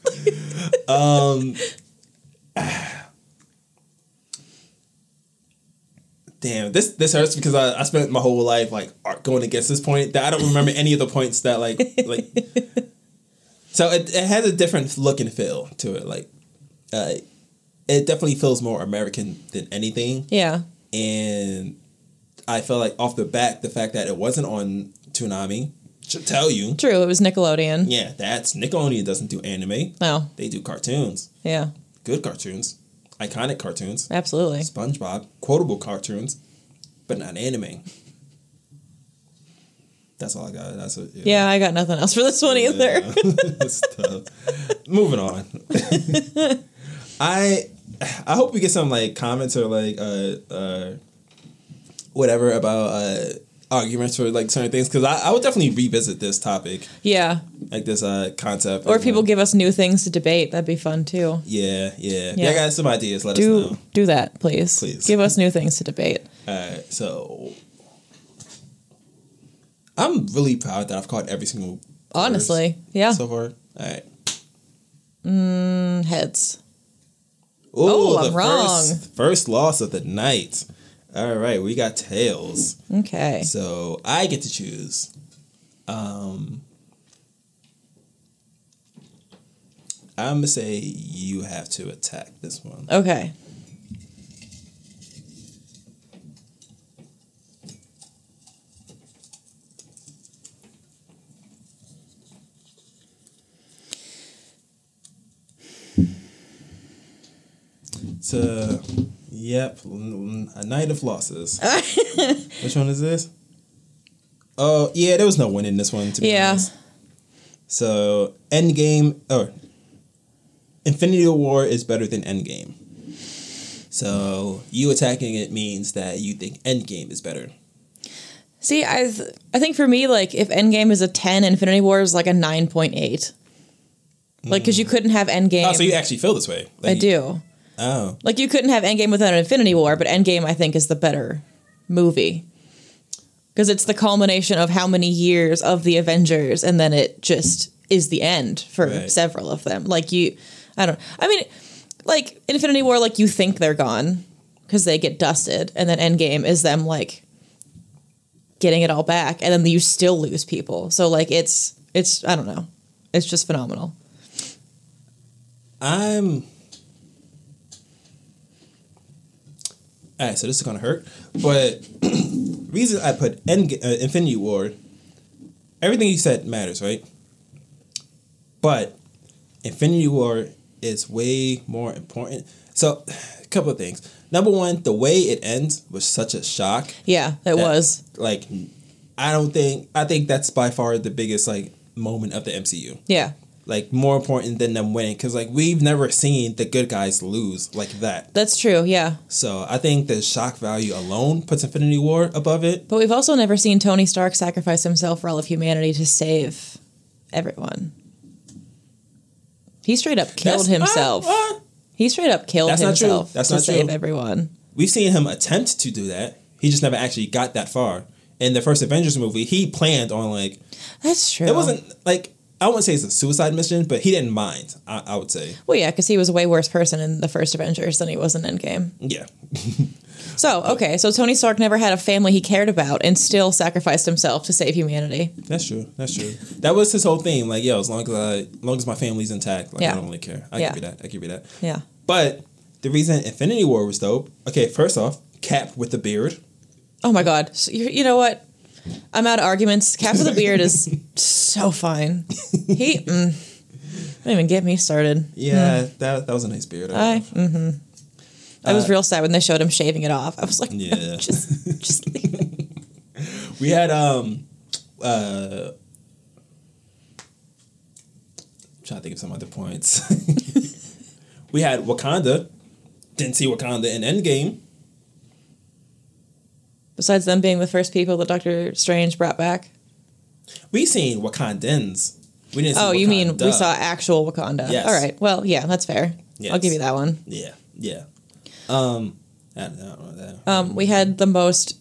Um, (sighs) Damn, this this hurts because I, I spent my whole life like going against this point that I don't remember any of the points that like like. (laughs) So it, it has a different look and feel to it. Like, uh, it definitely feels more American than anything. Yeah. and I felt like off the bat, the fact that it wasn't on Toonami should tell you. True, it was Nickelodeon. Yeah, that's Nickelodeon doesn't do anime. No. They do cartoons, Yeah. Good cartoons, iconic cartoons, Absolutely. SpongeBob, quotable cartoons, but not anime. That's all I got. That's it. Yeah, I got nothing else for this one either. (laughs) Moving on. (laughs) I I hope we get some like comments or like uh uh whatever about uh arguments for like certain things because I, I would definitely revisit this topic Yeah. like this uh concept Or of, people give us new things to debate. That'd be fun too. yeah yeah Yeah. I got some ideas let us Do know do that, please. Please. Give us new things to debate. all right so I'm really proud that I've caught every single Honestly. Yeah. so far all right Mm, Heads. Ooh, Oh, I'm wrong. First, first loss of the night. All right, we got tails. Okay. So I get to choose. Um, I'm gonna say you have to attack this one. Okay. So, yep, a night of losses. (laughs) Which one is this? Oh yeah, there was no win in this one. To be Yeah. honest. So Endgame or Infinity War is better than Endgame. So you attacking it means that you think Endgame is better. See, I th- I think for me, like if Endgame is a ten, Infinity War is like a nine point eight. Like, because you mm. couldn't have Endgame. Oh, so you actually feel this way? I do. Oh, Like you couldn't have Endgame without Infinity War, but Endgame I think is the better movie. Because it's the culmination of how many years of the Avengers, and then it just is the end for Right. several of them. Like you, I don't. I mean, like Infinity War, like you think they're gone because they get dusted, and then Endgame is them like getting it all back, and then you still lose people. So like it's it's I don't know, it's just phenomenal. I'm. All right, so this is gonna hurt, but (clears throat) reason I put End uh, Infinity War, everything you said matters, right? But Infinity War is way more important. So, a (sighs) couple of things. Number one, the way it ends was such a shock. Yeah, it that, was. like, I don't think I think that's by far the biggest like moment of the MCU Yeah, like more important than them winning because like we've never seen the good guys lose like that that's true. Yeah, so i think the shock value alone puts infinity war above it but we've also never seen Tony Stark sacrifice himself for all of humanity to save everyone. He straight up killed That's- himself. uh, uh, He straight up killed That's not true. himself That's to not save true. everyone. we've seen him attempt to do that he just never actually got that far in the first avengers movie he planned on like That's true. it wasn't like i wouldn't say it's a suicide mission but he didn't mind i, I would say Well, yeah, because he was a way worse person in the first Avengers than he was in Endgame. yeah (laughs) So, okay, so Tony Stark never had a family he cared about and still sacrificed himself to save humanity. that's true that's true that was his whole theme like yo as long as I, as long as my family's intact like Yeah. i don't really care i Yeah. give you that i give you that Yeah. But the reason Infinity War was dope, okay, first off, Cap with the beard. Oh my God. So you, you know what? I'm out of arguments. Cap with a beard is (laughs) so fine. He, mm, don't even get me started. Yeah, that that was a nice beard. I, mm-hmm. I was Uh, real sad when they showed him shaving it off. I was like, Yeah. (laughs) just, just leave it. (laughs) we had um uh I'm trying to think of some other points. we had Wakanda. Didn't see Wakanda in Endgame. Besides them being the first people that Doctor Strange brought back. We seen Wakandans. We didn't see Oh, you mean we saw actual Wakanda? Yes. All right. Well, yeah, that's fair. Yes. I'll give you that one. Yeah, yeah. Um I don't, I don't know. Um, we had the most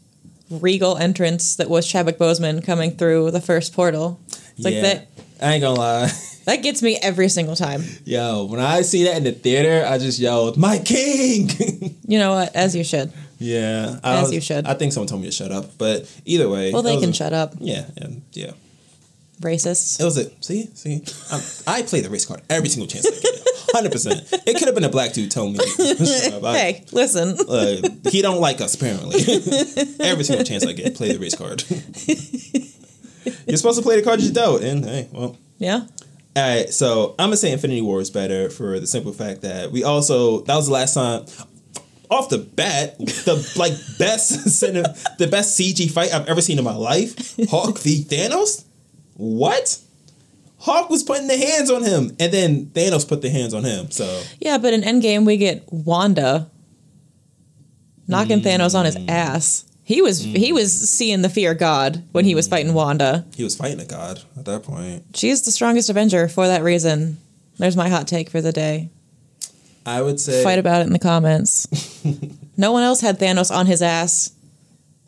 regal entrance that was Chadwick Boseman coming through the first portal. It's like that. I ain't gonna lie. (laughs) That gets me every single time. Yo, when I see that in the theater, I just yelled, "My king!" (laughs) You know what? As you should. yeah, I As was- you should. I think someone told me to shut up, but either way, Well, they can a- shut up, Yeah, and yeah, racists. it was a see, see. I'm, I play the race card every single chance I get. Hundred percent. It could have been a black dude telling me. to shut up. I- (laughs) Hey, listen. (laughs) uh, he don't like us apparently. every single chance I get, play the race card. You're supposed to play the card you dealt, and hey, well. Yeah. All right, so I'm gonna say Infinity War is better for the simple fact that we also that was the last time. Off the bat, the like best (laughs) the best CG fight I've ever seen in my life. Hulk v Thanos. What? Hulk was putting the hands on him, and then Thanos put the hands on him. So Yeah, but in Endgame we get Wanda knocking Thanos on his Mm. ass. He was he was seeing the fear God when he was fighting Wanda. he was fighting a god at that point. She's the strongest Avenger for that reason. There's my hot take for the day. I would say Fight about it in the comments. (laughs) no one else had Thanos on his ass,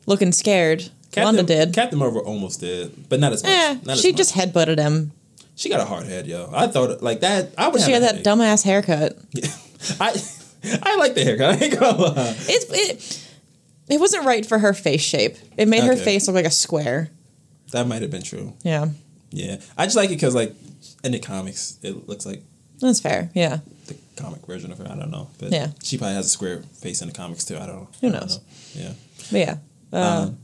looking scared. Captain, Wanda did. Captain Marvel almost did, but not as much. Eh, not as she much. just headbutted him. she got a hard head, yo. I thought like that. I would She had that dumbass haircut. (laughs) I I like the haircut. I ain't gonna lie. It, it, it wasn't right for her face shape. It made her Okay. face look like a square. That might have been true. Yeah, Yeah, I just like it because like in the comics, it looks like that's fair. Yeah. the comic version of her. I don't know, but Yeah. she probably has a square face in the comics too. I don't know. Who I don't knows? know. Yeah, But yeah. Uh, Um,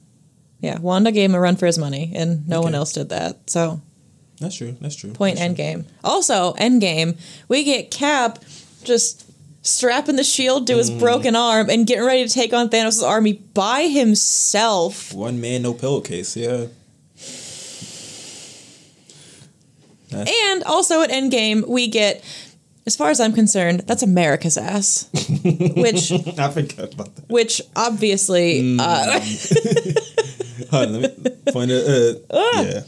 yeah. Wanda gave him a run for his money, and no one Okay. else did that. So, that's true. That's true. point That's true. Endgame. Also, Endgame, we get Cap just strapping the shield to Mm. his broken arm and getting ready to take on Thanos' army by himself. One man, no pillowcase. Yeah. That's- And also at Endgame, we get, as far as I'm concerned, that's America's ass. (laughs) which, I forgot about that. which obviously, Mm. uh, (laughs) Hold on, let me point it. Uh, yeah.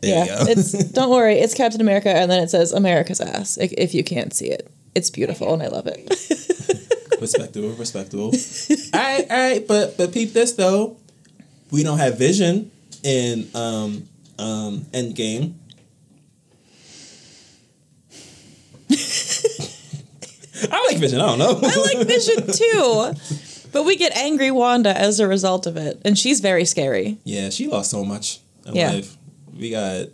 There yeah, you go. it's (laughs) don't worry, it's Captain America, and then it says America's ass. If, if you can't see it, it's beautiful, and I love it. (laughs) respectable, respectable. all right, all right, but but peep this though. We don't have Vision in um um Endgame. I like Vision. I don't know. I like Vision too. But we get angry Wanda as a result of it, and she's very scary. Yeah, she lost so much in Yeah. life. We got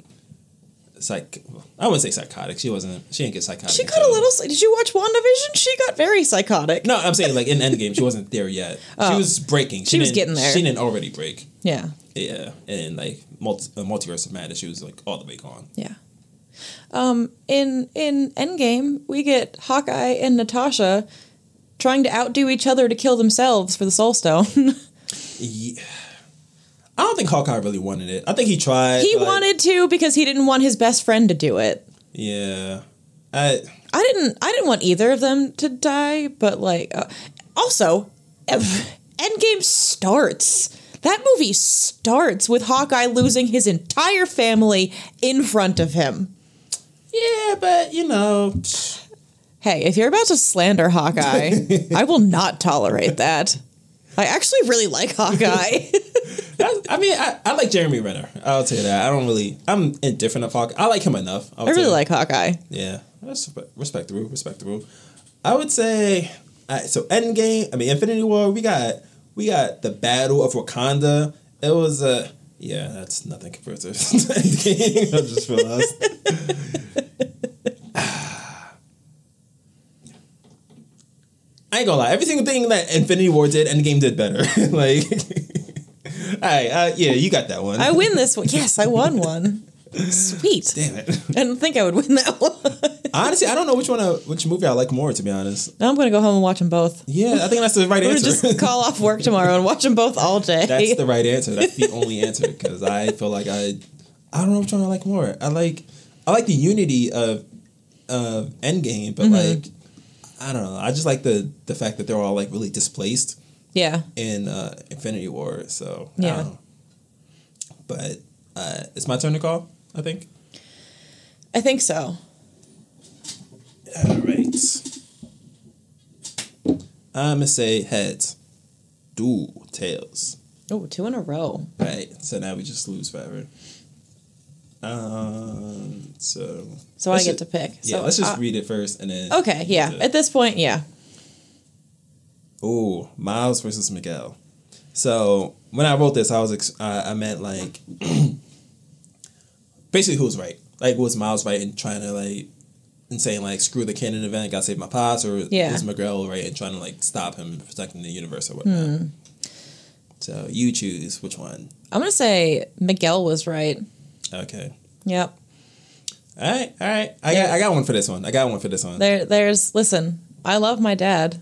psych. I wouldn't say psychotic. She wasn't. She didn't get psychotic. She got a little. Did you watch WandaVision? She got very psychotic. No, I'm saying like in (laughs) Endgame, she wasn't there yet. She Oh. was breaking. She was didn't- getting there. She didn't already break. Yeah, Yeah, and like multi- uh, multiverse of madness, she was like all the way gone. yeah. Um, in in Endgame, we get Hawkeye and Natasha trying to outdo each other to kill themselves for the Soul Stone. (laughs) Yeah. I don't think Hawkeye really wanted it. I think he tried. he like, wanted to because he didn't want his best friend to do it. Yeah, I I didn't. I didn't want either of them to die, but like, uh, also, Endgame starts. That movie starts with Hawkeye losing his entire family in front of him. yeah, but you know, Hey, if you're about to slander Hawkeye, (laughs) I will not tolerate that. I actually really like Hawkeye. (laughs) I, I mean, I, I like Jeremy Renner. I'll tell you that. I don't really. I'm indifferent of Hawkeye. I like him enough. I really like Hawkeye. Yeah, that's respe- respectable. Respectable. I would say. Right, so Endgame. I mean, Infinity War. We got we got the Battle of Wakanda. It was a. Uh, yeah, that's nothing compared to (laughs) Endgame. I just realized. (sighs) I ain't gonna lie. Every single thing that Infinity War did, Endgame did better. (laughs) like, (laughs) right, uh, yeah, you got that one. I win this one. Yes, I won one. Sweet. Damn it. I didn't think I would win that one. Honestly, I don't know which one, uh, which movie I like more. To be honest, now I'm going to go home and watch them both. yeah, I think that's the right I'm answer. just call off work tomorrow and watch them both all day. That's the right answer. That's the only answer because I feel like I, I don't know which one I like more. I like, I like the unity of, of Endgame, but like, I don't know. I just like the the fact that they're all like really displaced yeah. in uh, Infinity War. So Yeah. don't. But uh, it's my turn to call. I think. I think so. All right. I'm gonna say heads. Do tails. Oh, two in a row. Right. So now we just lose forever. Um. So. So I get ju- to pick. Yeah. so let's just uh, read it first and then. Okay, yeah. At this point, yeah. Ooh, Miles versus Miguel. So when I wrote this, I was ex- I, I meant like (clears throat) basically who's right. Like was Miles right in trying to like and saying like screw the canon event, gotta save my pops, or Yeah. was Miguel right in trying to like stop him and protecting the universe or whatnot. Hmm. So you choose which one. I'm to say Miguel was right. Okay. Yep. All right, all right. I got I got one for this one. I got one for this one. There there's listen, I love my dad.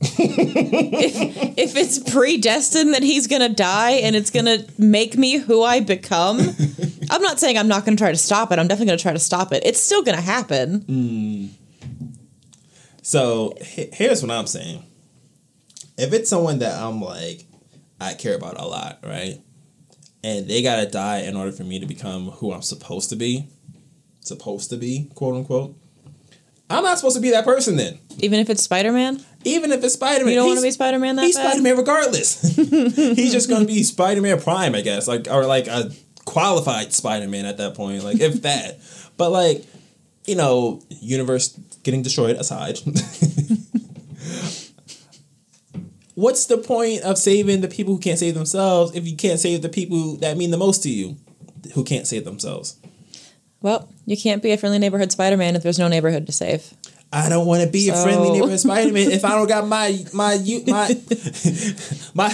If, if it's predestined that he's gonna die and it's gonna make me who I become, I'm not saying I'm not gonna try to stop it. I'm definitely gonna try to stop it. It's still gonna happen. Mm. So he- here's what I'm saying. If it's someone that I'm like, I care about a lot, right? And they gotta die in order for me to become who I'm supposed to be, supposed to be, quote unquote. I'm not supposed to be that person then. Even if it's Spider Man, Even if it's Spider Man, you don't want to be Spider Man that He's. Spider Man regardless. (laughs) he's just gonna be Spider Man Prime, I guess, like or like a qualified Spider Man at that point, like if that. But like, you know, universe getting destroyed aside. (laughs) What's the point of saving the people who can't save themselves if you can't save the people that mean the most to you, who can't save themselves? Well, you can't be a friendly neighborhood Spider Man if there's no neighborhood to save. I don't want to be a friendly neighborhood Spider Man if I don't got my my you (laughs) my my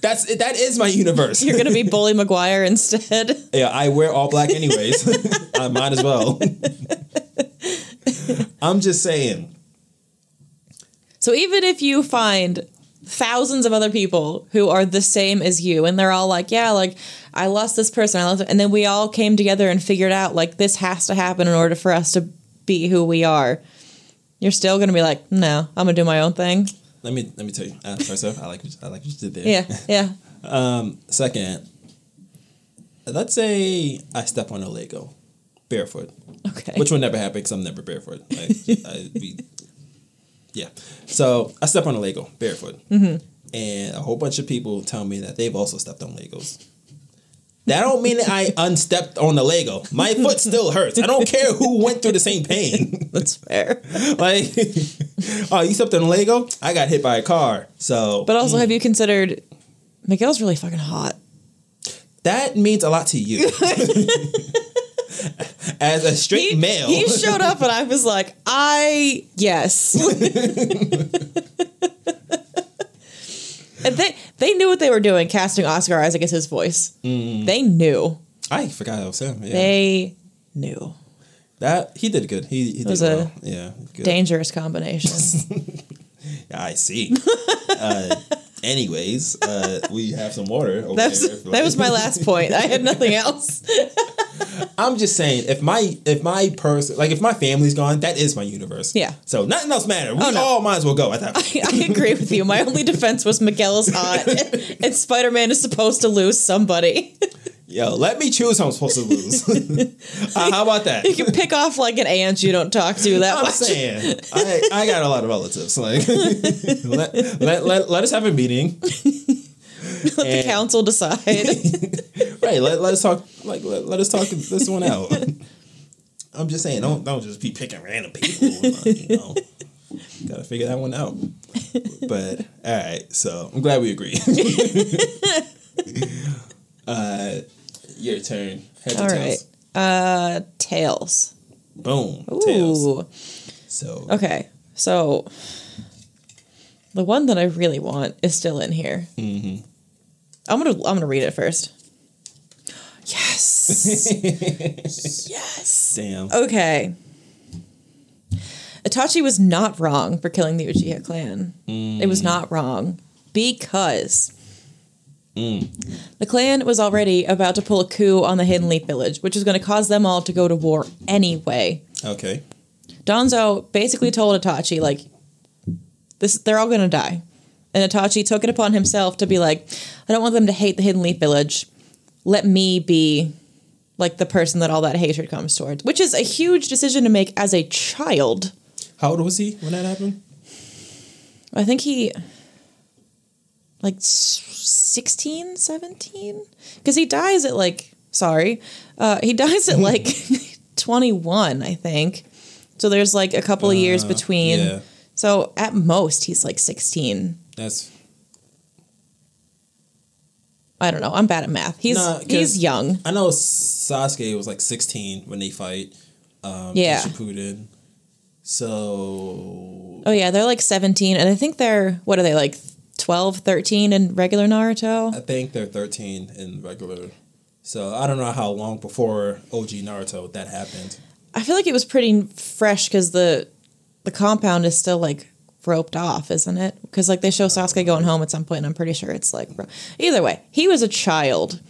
that's that is my universe. You're gonna be (laughs) Bully Maguire instead. Yeah, I wear all black anyways. (laughs) I might as well. I'm just saying. So even if you find thousands of other people who are the same as you and they're all like, yeah, like I lost this person, I lost and then we all came together and figured out like this has to happen in order for us to be who we are. You're still gonna be like, no, I'm gonna do my own thing. Let me let me tell you. Uh, first off, I like I like what you did there. Yeah, yeah. (laughs) Um. Second, let's say I step on a Lego, barefoot, Okay. which will never happen because I'm never barefoot. Like, (laughs) I, we, yeah. So I step on a Lego barefoot, Mm-hmm. and a whole bunch of people tell me that they've also stepped on Legos. That don't mean that I unstepped on the Lego. My (laughs) foot still hurts. I don't care who went through the same pain. (laughs) That's fair. (laughs) like oh, you stepped on a Lego? I got hit by a car. So But also, have you considered Miguel's really fucking hot? that means a lot to you. As a straight He, male. he showed up and I was like, I yes. and they they knew what they were doing, casting Oscar Isaac as his voice. They knew. I forgot it was him. Yeah. They knew. that he did good. He, he did was a well. Yeah. Good. Dangerous combination. (laughs) I see. (laughs) uh, anyways, uh, we have some water over That there. was, that was my last point. I had nothing (laughs) else. I'm just saying, if my if my person like if my family's gone, that is my universe. Yeah. So nothing else matters. We Oh, no. all might as well go at that point. I agree with you. My only defense was Miguel is hot, (laughs) and Spider Man is supposed to lose somebody. (laughs) Yo, let me choose who I'm supposed to lose. (laughs) uh, how about that? You can pick off like an aunt you don't talk to that I'm much. saying, (laughs) I, I got a lot of relatives. Like, (laughs) let, let, let, let us have a meeting. Let the And- council decide. Right. Let, let us talk. Like, let, let us talk this one out. I'm just saying, don't don't just be picking random people. like, you know, gotta figure that one out. But all right, so I'm glad we agree. uh, your turn. Heads All right. tails? Uh, tails. Boom. Tails. Ooh. So Okay. So the one that I really want is still in here. Mm-hmm. I'm gonna I'm gonna read it first. Yes. (laughs) yes. damn. Okay. Itachi was not wrong for killing the Uchiha clan. It was not wrong because Mm. the clan was already about to pull a coup on the Hidden Leaf Village, which was going to cause them all to go to war anyway. Okay. Danzo basically told Itachi like this they're all going to die. And Itachi took it upon himself to be like I don't want them to hate the Hidden Leaf Village. Let me be like the person that all that hatred comes towards, which is a huge decision to make as a child. How old was he when that happened? I think he like s- 16, 17 cuz he dies at like sorry. Uh he (laughs) dies at like (laughs) 21, I think. So there's like a couple of years Uh, between. yeah. So at most he's like 16. That's I don't know. I'm bad at math. He's Nah, he's young. I know Sasuke was like 16 when they fight. Um, Yeah. Shippuden. So Oh yeah, they're like 17 and I think they're what are they like 12, 13 in regular Naruto? I think they're 13 in regular. So I don't know how long before OG Naruto that happened. I feel like it was pretty fresh cuz the the compound is still like roped off, isn't it? Cuz like they show Sasuke going home at some point and I'm pretty sure it's like Either way, he was a child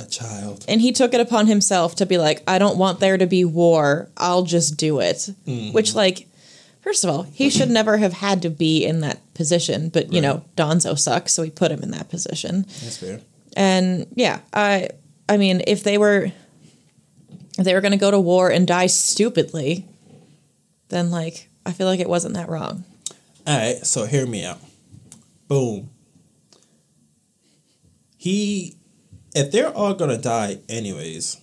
A child. and he took it upon himself to be like I don't want there to be war. I'll just do it. Mm-hmm. Which like First of all, he should never have had to be in that position, but you know, Danzo sucks, so he put him in that position. That's fair. And yeah, I I mean, if they were if they were going to go to war and die stupidly, then like I feel like it wasn't that wrong. All right, so hear me out. Boom. He, if they're all gonna die anyways,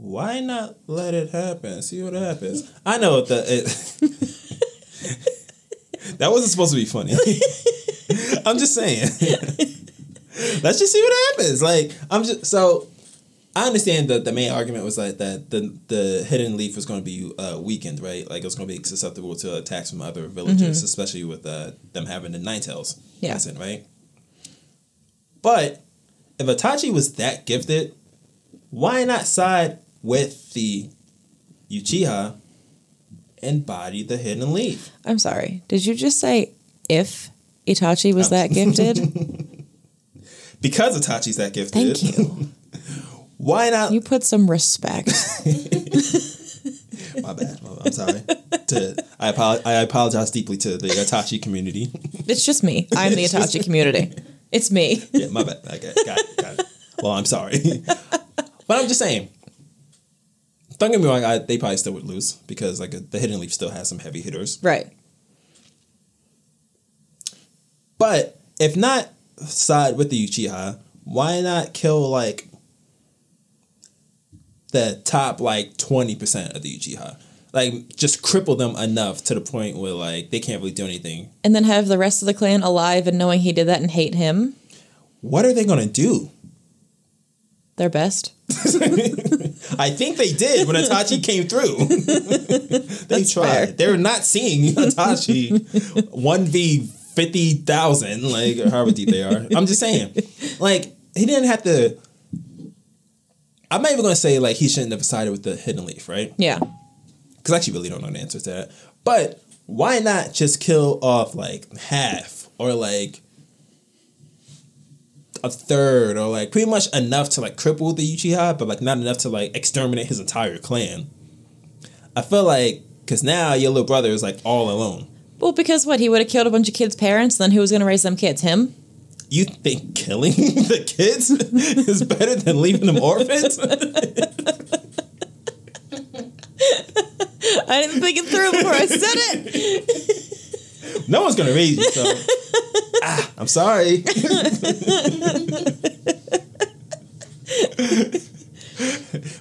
why not let it happen? See what happens. I know that it. (laughs) that wasn't supposed to be funny. (laughs) I'm just saying. (laughs) Let's just see what happens. Like I'm just so. I understand that the main argument was like that the the hidden leaf was going to be uh, weakened, right? Like it was going to be susceptible to attacks from other villages, especially with uh, them having the nine tails. Yeah. present, right. But if Itachi was that gifted, why not side with the Uchiha and body the hidden leaf? I'm sorry. Did you just say if Itachi was that gifted? (laughs) Because Itachi's that gifted. Thank you. (laughs) Why not? You put some respect. (laughs) My bad. I'm sorry. to, I, apolo- I apologize deeply to the Itachi community. It's just me. I'm the Itachi community. It's me. yeah, my bad. Okay, got it. Got it. Well, I'm sorry. but I'm just saying. Don't get me wrong. I, they probably still would lose because like the hidden leaf still has some heavy hitters. Right. But if not side with the Uchiha, why not kill like the top like twenty percent of the Uchiha? like just cripple them enough to the point where like they can't really do anything. And then have the rest of the clan alive and knowing he did that and hate him. What are they gonna do? Their best. (laughs) I think they did when Itachi (laughs) came through. they That's tried. fair. They're not seeing Itachi one v fifty thousand, like however deep they are. I'm just saying, like he didn't have to. I'm not even gonna say like he shouldn't have sided with the hidden leaf, right? Yeah. Because I actually really don't know the answer to that. But why not just kill off like half or like a third or like pretty much enough to like cripple the Uchiha, but like not enough to like exterminate his entire clan. I feel like because now your little brother is like all alone. Well, because what? He would have killed a bunch of kids' parents, then who was going to raise them kids? Him? You think killing (laughs) the kids (laughs) is better than leaving them orphans? (laughs) I didn't think it through before I said it. (laughs) no one's gonna raise you, so ah, I'm sorry. (laughs)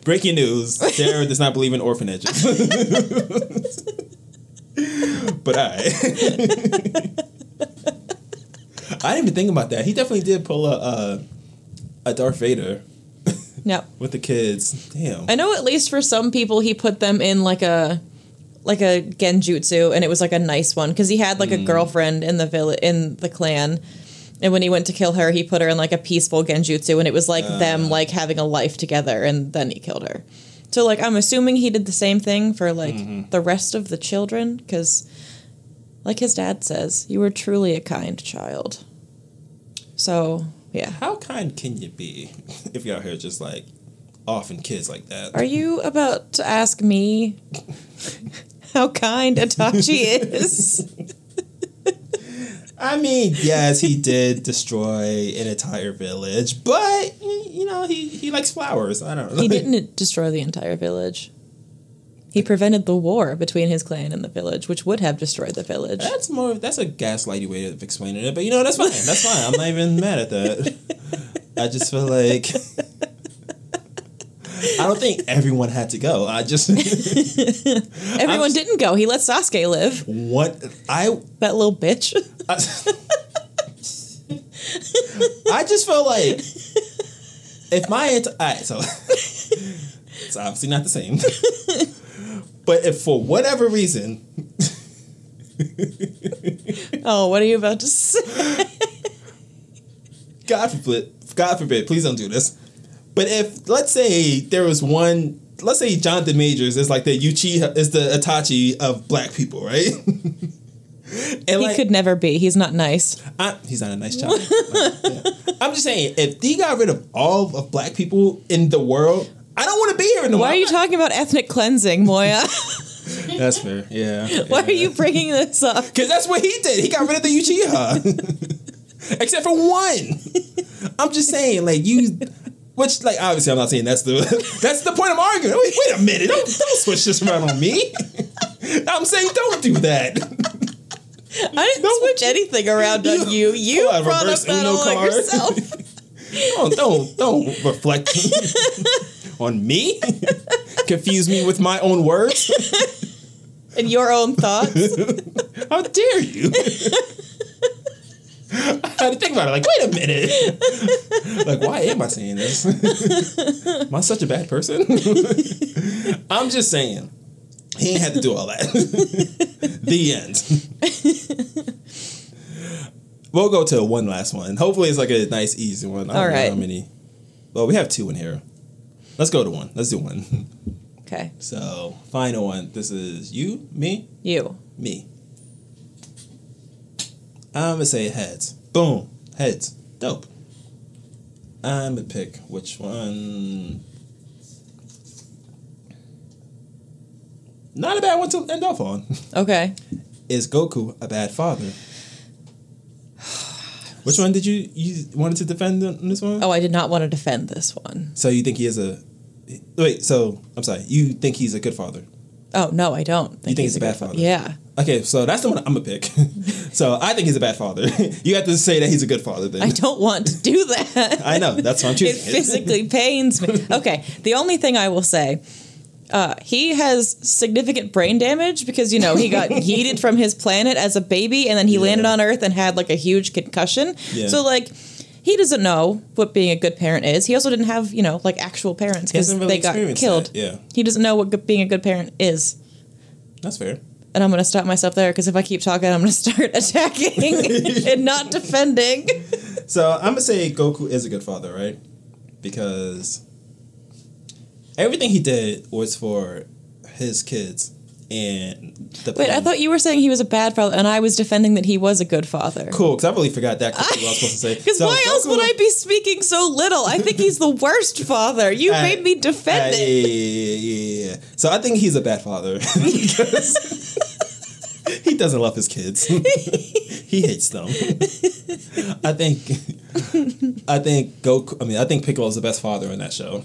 Breaking news: Sarah does not believe in orphanages. (laughs) but I, I didn't even think about that. He definitely did pull a uh, a Darth Vader Yep. with the kids. Damn. I know at least for some people he put them in like a like a genjutsu and it was like a nice one because he had like a mm. girlfriend in the village in the clan and when he went to kill her he put her in like a peaceful genjutsu and it was like ah. them like having a life together and then he killed her. So like i'm assuming he did the same thing for like mm-hmm. the rest of the children because like his dad says you were truly a kind child. So yeah. How kind can you be (laughs) if you're out here just like offing kids like that? Are you about to ask me (laughs) how kind Itachi is? I mean, yes, he did destroy an entire village, but you know, he, he likes flowers. I don't know. He didn't destroy the entire village. He prevented the war between his clan and the village, which would have destroyed the village. That's more. That's a gaslighty way of explaining it, but you know that's fine. That's fine. I'm not even mad at that. (laughs) I just feel like I don't think everyone had to go. I just (laughs) Everyone I'm- didn't go. He let Sasuke live. what I That little bitch. I, I just felt like if my ent- all right, so it's obviously not the same. but if for whatever reason, Oh, what are you about to say? God forbid, God forbid, please don't do this. But if let's say there was one, let's say Jonathan Majors is like the Uchiha is the Itachi of black people, right? (laughs) and He like, could never be. He's not nice. I, he's not a nice child. Like, (laughs) yeah. I'm just saying, if he got rid of all of black people in the world, I don't want to be here in the Why world. Why are you talking about ethnic cleansing, Moya? (laughs) That's fair. Yeah. Why are you bringing this up? Because that's what he did. He got rid of the Uchiha, except for one. I'm just saying, like you, which like obviously I'm not saying that's the (laughs) that's the point I'm arguing. Wait, wait a minute, don't, don't switch this around on me. (laughs) I'm saying don't do that. I didn't switch anything around on (laughs) you. You a brought up that all on yourself. Don't don't don't reflect on me. Confuse me with my own words. and your own thoughts. How dare you? (laughs) I had to think about it. Like, wait a minute. (laughs) like, why am I saying this? (laughs) am I such a bad person? I'm just saying. He ain't had to do all that. the end. we'll go to one last one. Hopefully, it's like a nice, easy one. I don't All know right. how many. Well, we have two in here. Let's go to one. Let's do one. Okay, So, final one. This is you, me, you. me. I'm gonna say heads. Boom. Heads. Dope. I'm gonna pick which one. Not a bad one to end off on. Okay. Is Goku a bad father? Which one did you you wanted to defend on this one? Oh, I did not want to defend this one. So you think he is a wait? So I'm sorry. You think he's a good father? Oh no, I don't. think he's a bad good fa- father? Yeah. Okay, so that's the one I'm gonna pick. (laughs) so I think he's a bad father. (laughs) you have to say that he's a good father. Then I don't want to do that. (laughs) I know that's why I'm it physically pains me. Okay, the only thing I will say Uh, he has significant brain damage because you know he got yeeted from his planet as a baby, and then he Yeah. landed on Earth and had like a huge concussion. Yeah. So like. He doesn't know what being a good parent is. He also didn't have, you know, like actual parents because really they got killed. that, yeah. He doesn't know what being a good parent is. That's fair. And I'm going to stop myself there because if I keep talking, I'm going to start (laughs) attacking and not defending. (laughs) So I'm gonna say Goku is a good father, right? Because everything he did was for his kids and the. Wait, I thought you were saying he was a bad father, and I was defending that he was a good father. Cool, because I really forgot that. (laughs) Because what I was supposed to say. Because So why else Goku- would I be speaking so little? I think he's the worst father. You (laughs) Uh, made me defend yeah, it. yeah, yeah, yeah. So I think he's a bad father (laughs) because he doesn't love his kids. he hates them. I think. I think Goku. I mean, I think Piccolo is the best father in that show,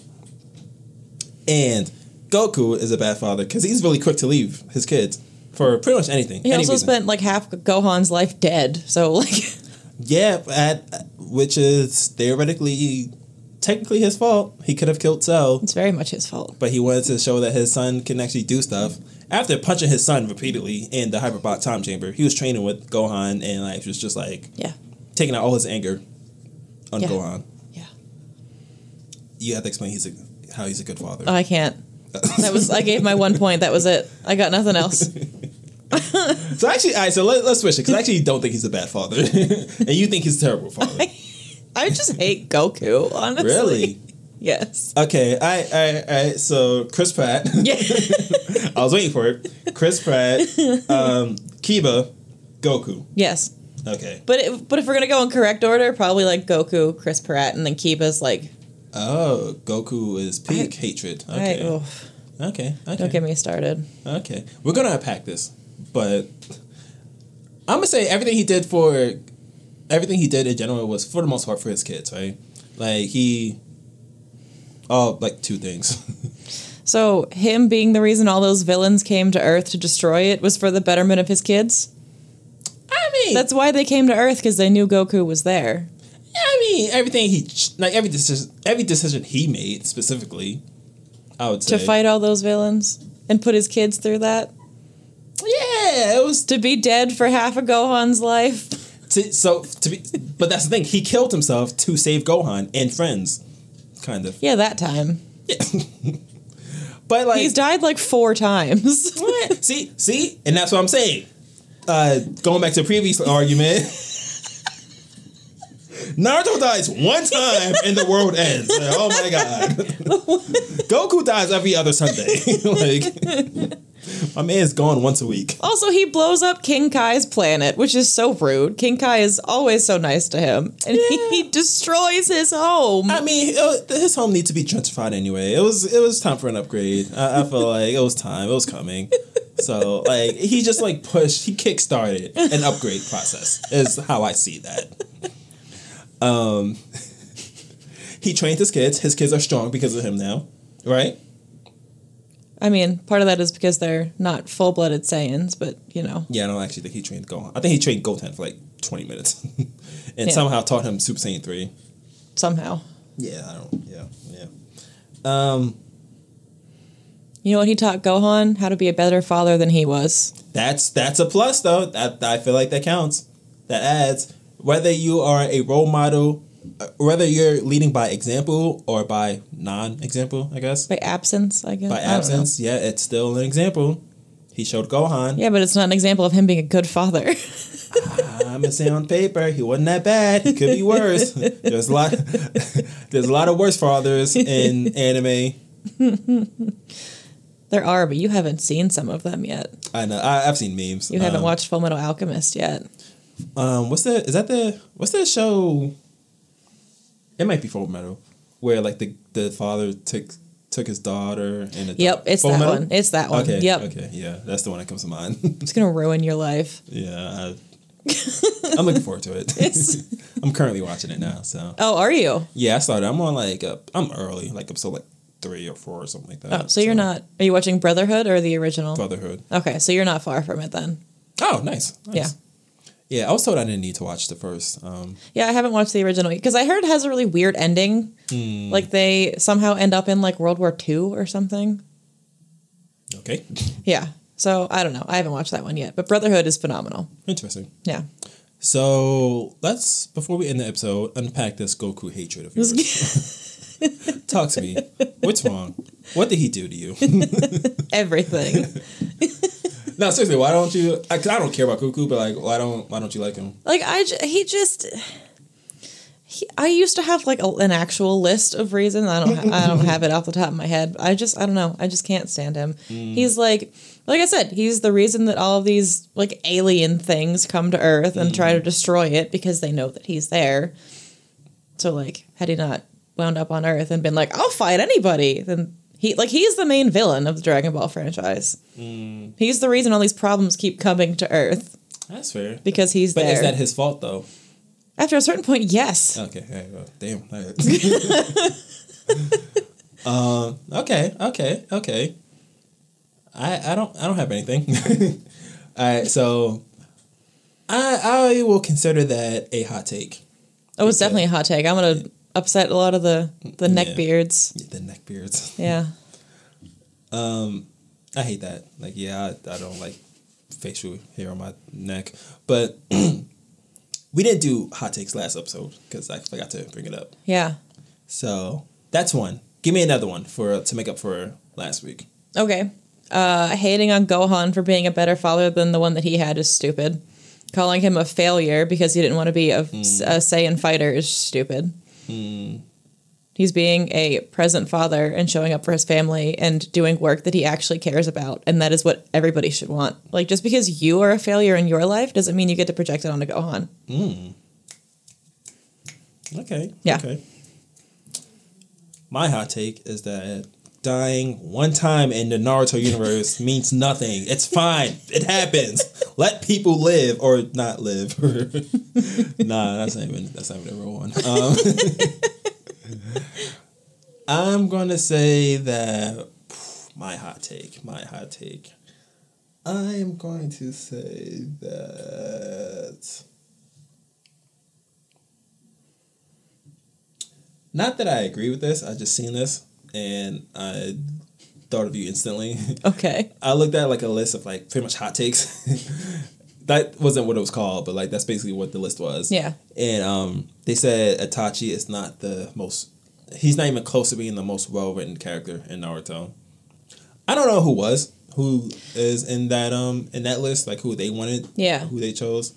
and Goku is a bad father because he's really quick to leave his kids for pretty much anything. He any also reason. spent like half Gohan's life dead. So like, (laughs) Yeah, at, which is theoretically, technically his fault. He could have killed Cell. it's very much his fault. but he wanted to show that his son can actually do stuff. After punching his son repeatedly in the hyperbolic time chamber, he was training with Gohan and like was just like Yeah, taking out all his anger on Yeah. Gohan. yeah. You have to explain he's a, how he's a good father. Oh, I can't. That was I gave my one point. That was it. I got nothing else. (laughs) so actually, all right, so let, let's switch it because I actually don't think he's a bad father, (laughs) and you think he's a terrible father. I just hate Goku. Honestly, really? Yes. Okay, I, I, I. So Chris Pratt. (laughs) Yeah. I was waiting for it. Chris Pratt, um, Kiba, Goku. yes. Okay. But it, but if we're gonna go in correct order, probably like Goku, Chris Pratt, and then Kiba's like. Oh, Goku is peak I- hatred. I, Okay. oh, okay. Okay. don't get me started. Okay. We're gonna unpack this, but I'm gonna say everything he did for everything he did in general was for the most part for his kids, right? Like he. Oh, like two things. (laughs) So him being the reason all those villains came to Earth to destroy it was for the betterment of his kids. I mean, That's why they came to Earth because they knew Goku was there. I mean, everything he like every decision, every decision he made specifically, I would say to fight all those villains and put his kids through that. Yeah, it was To be dead for half of Gohan's life. to, so to be, but that's the thing. He killed himself to save Gohan and friends, kind of. Yeah, that time. Yeah. (laughs) But like, He's died like four times. What? see, see, and that's what I'm saying. Uh, going back to the previous argument, (laughs) Naruto dies one time and the world ends. Like, oh my god, Goku dies every other Sunday. (laughs) like, my man's gone once a week. also, he blows up King Kai's planet, which is so rude. King Kai is always so nice to him, and Yeah. he destroys his home. I mean, it, his home needs to be gentrified anyway. It was it was time for an upgrade. I, I feel like it was time. It was coming. So like he just like pushed. He kickstarted an upgrade process. Is how I see that. Um, (laughs) he trained his kids. His kids are strong because of him now, right? I mean, part of that is because they're not full blooded Saiyans, but you know. Yeah, I don't actually think he trained Gohan. I think he trained Goten for like twenty minutes, (laughs) and Yeah. somehow taught him Super Saiyan three. somehow. Yeah, I don't. Yeah, yeah. Um, You know what he taught Gohan? How to be a better father than he was. That's that's a plus though. That I feel like that counts. That adds whether you are a role model, uh, whether you're leading by example or by non-example. I guess By absence, I guess. by I don't know. absence. Yeah, it's still an example. He showed Gohan. Yeah, but it's not an example of him being a good father. (laughs) I'm gonna say on paper he wasn't that bad. He could be worse. (laughs) There's a lot. (laughs) there's a lot of worse fathers in anime. there are, but you haven't seen some of them yet. I know. I, I've seen memes. You haven't Um, watched Full Metal Alchemist yet. Um, what's the? Is that the? What's that show? It might be Full Metal, where like the the father took took his daughter and the Yep, it's that Metal? one. It's that one. Okay. Yep. Okay. Yeah, that's the one that comes to mind. It's gonna ruin your life. (laughs) yeah. I, (laughs) I'm looking forward to it. It's- (laughs) I'm currently watching it now. So Oh, are you? yeah, I started. I'm on like I'm early, like episode like three or four or something like that. Oh, so you're not. Are you watching Brotherhood or the original? Brotherhood. Okay, so you're not far from it then. Oh, nice. nice. Yeah. Yeah, I was told I didn't need to watch the first. Um, Yeah, I haven't watched the original because I heard it has a really weird ending. Hmm. Like they somehow end up in like World War II or something. Okay. (laughs) Yeah. So I don't know. I haven't watched that one yet, but Brotherhood is phenomenal. Interesting. Yeah. So let's before we end the episode unpack this Goku hatred of yours. (laughs) Talk to me. What's wrong? What did he do to you? (laughs) Everything. No, seriously. Why don't you? I, I don't care about Goku, but like, why don't why don't you like him? like I, he just. He, I used to have like a, an actual list of reasons. I don't. Ha- I don't have it off the top of my head. I just. I don't know. I just can't stand him. Mm. He's like, like I said, he's the reason that all of these like alien things come to Earth and try to mm. destroy it because they know that he's there. So like, had he not wound up on Earth and been like, "I'll fight anybody," then he like he's the main villain of the Dragon Ball franchise. He's the reason all these problems keep coming to Earth That's fair. because he's But there. is that his fault though? After a certain point, yes. Okay. Well, damn. (laughs) (laughs) Um. Okay. Okay. Okay. I I don't I don't have anything. (laughs) All right. So. I I will consider that a hot take. Oh, it's definitely a hot take. I'm gonna upset a lot of the the neck Yeah. beards. The neck beards. (laughs) Yeah. I hate that. Like, yeah, I, I don't like facial hair on my neck. But (clears throat) we didn't do hot takes last episode because I forgot to bring it up. Yeah. So that's one. Give me another one for to make up for last week. Okay. Uh, hating on Gohan for being a better father than the one that he had is stupid. Calling him a failure because he didn't want to be a, a Saiyan fighter is stupid. Hmm. He's being a present father and showing up for his family and doing work that he actually cares about. And that is what everybody should want. Like, just because you are a failure in your life doesn't mean you get to project it onto Gohan. Hmm. Okay. Yeah. Okay. My hot take is that dying one time in the Naruto universe means nothing. It's fine. It happens. Let people live or not live. (laughs) nah, that's not even that's not even a real one. Um, (laughs) I'm gonna say that (sighs) my hot take. My hot take. I am going to say that. Not that I agree with this. I just seen this and I thought of you instantly. (laughs) Okay. I looked at like a list of like pretty much hot takes. (laughs) that wasn't what it was called, but like that's basically what the list was. Yeah. And um, they said Itachi is not the most. He's not even close to being the most well written character in Naruto. I don't know who was who is in that um in that list, like who they wanted, Yeah. who they chose.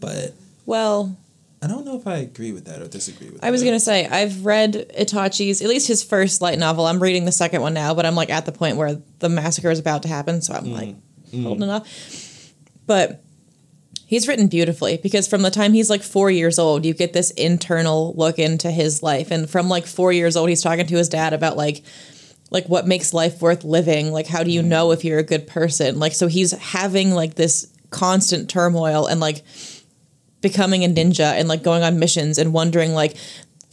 But Well, I don't know if I agree with that or disagree with. That. I was that. gonna say I've read Itachi's at least his first light novel. I'm reading the second one now, but I'm like at the point where the massacre is about to happen, so I'm like mm. Mm. holding off. But he's written beautifully because from the time he's like four years old, you get this internal look into his life, and from like four years old, he's talking to his dad about like like what makes life worth living like how do you mm. know if you're a good person like so he's having like this constant turmoil and like becoming a ninja and like going on missions and wondering like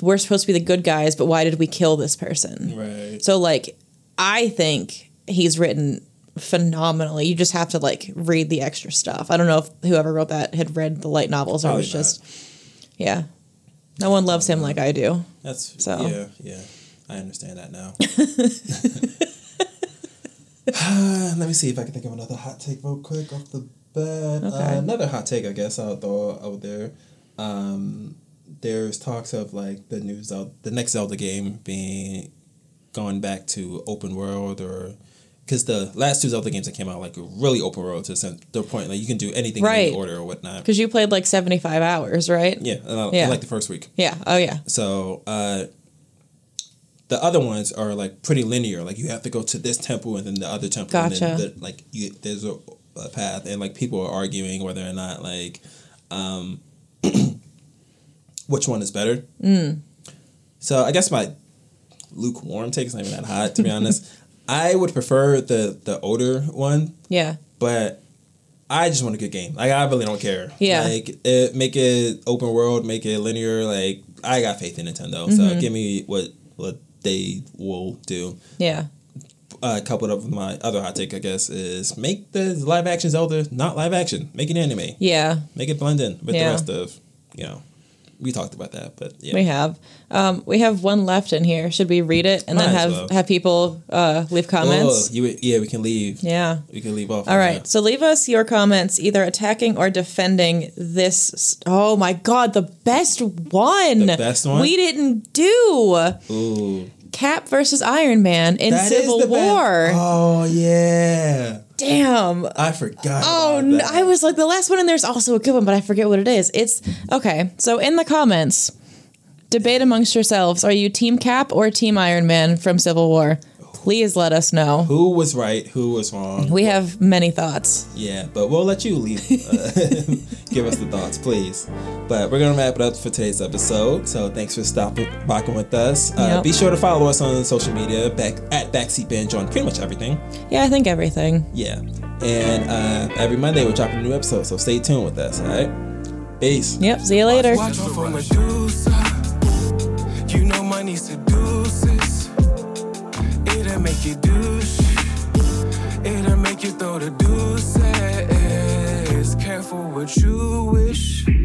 we're supposed to be the good guys but why did we kill this person right. so like i think he's written phenomenally you just have to like read the extra stuff i don't know if whoever wrote that had read the light novels or Probably was just yeah no one loves him like i do That's So. yeah, yeah. I understand that now. (laughs) (sighs) Let me see if I can think of another hot take real quick off the bat. Okay. Uh, another hot take, I guess I'll throw out there. Um, there's talks of like the new Zelda, the next Zelda game being going back to open world or because the last two Zelda games that came out like really open world to the point like you can do anything in Right. any order or whatnot. because you played like 75 hours right Yeah, and I, I Yeah. like the first week. yeah oh yeah So uh, the other ones are like pretty linear. Like you have to go to this temple and then the other temple. And then Gotcha. the, like you, there's a path, and like people are arguing whether or not like um, (clears throat) which one is better. Mm. So I guess my lukewarm take is not even that hot to be honest. (laughs) I would prefer the the older one, yeah but I just want a good game. Like I really don't care. Yeah. Like it, make it open world, make it linear. Like I got faith in Nintendo. So Mm-hmm. give me what what they will do. yeah Uh, coupled up with my other hot take, I guess, is make the live action Zelda not live action. Make it anime. yeah Make it blend in with Yeah. the rest of you know we talked about that, but yeah. We have. Um, we have one left in here. Should we read it and then Might as have well. have people uh, leave comments? Oh, you, yeah, we can leave. Yeah. We can leave off. All right. So leave us your comments, either attacking or defending this. Oh my God, the best one. The best one? We didn't do Ooh. Cap versus Iron Man in That Civil War. Oh yeah. Damn. I forgot. Oh, about no, that. I was like, the last one in there's also a good one, but I forget what it is. It's okay. So in the comments, debate amongst yourselves: Are you Team Cap or Team Iron Man from Civil War? Please let us know. Who was right? Who was wrong? We have many thoughts. Yeah, but we'll let you leave. Uh, (laughs) give us the thoughts, please. But we're gonna wrap it up for today's episode. So thanks for stopping, rocking with us. Uh, Yep. Be sure to follow us on social media, back at Backseat Binge on pretty much everything. Yeah, I think everything. Yeah, and uh, every Monday we're dropping a new episode. So stay tuned with us. All right. Peace. Yep. See you later. Watch out It'll make you douche. It'll make you throw the deuces. Careful what you wish.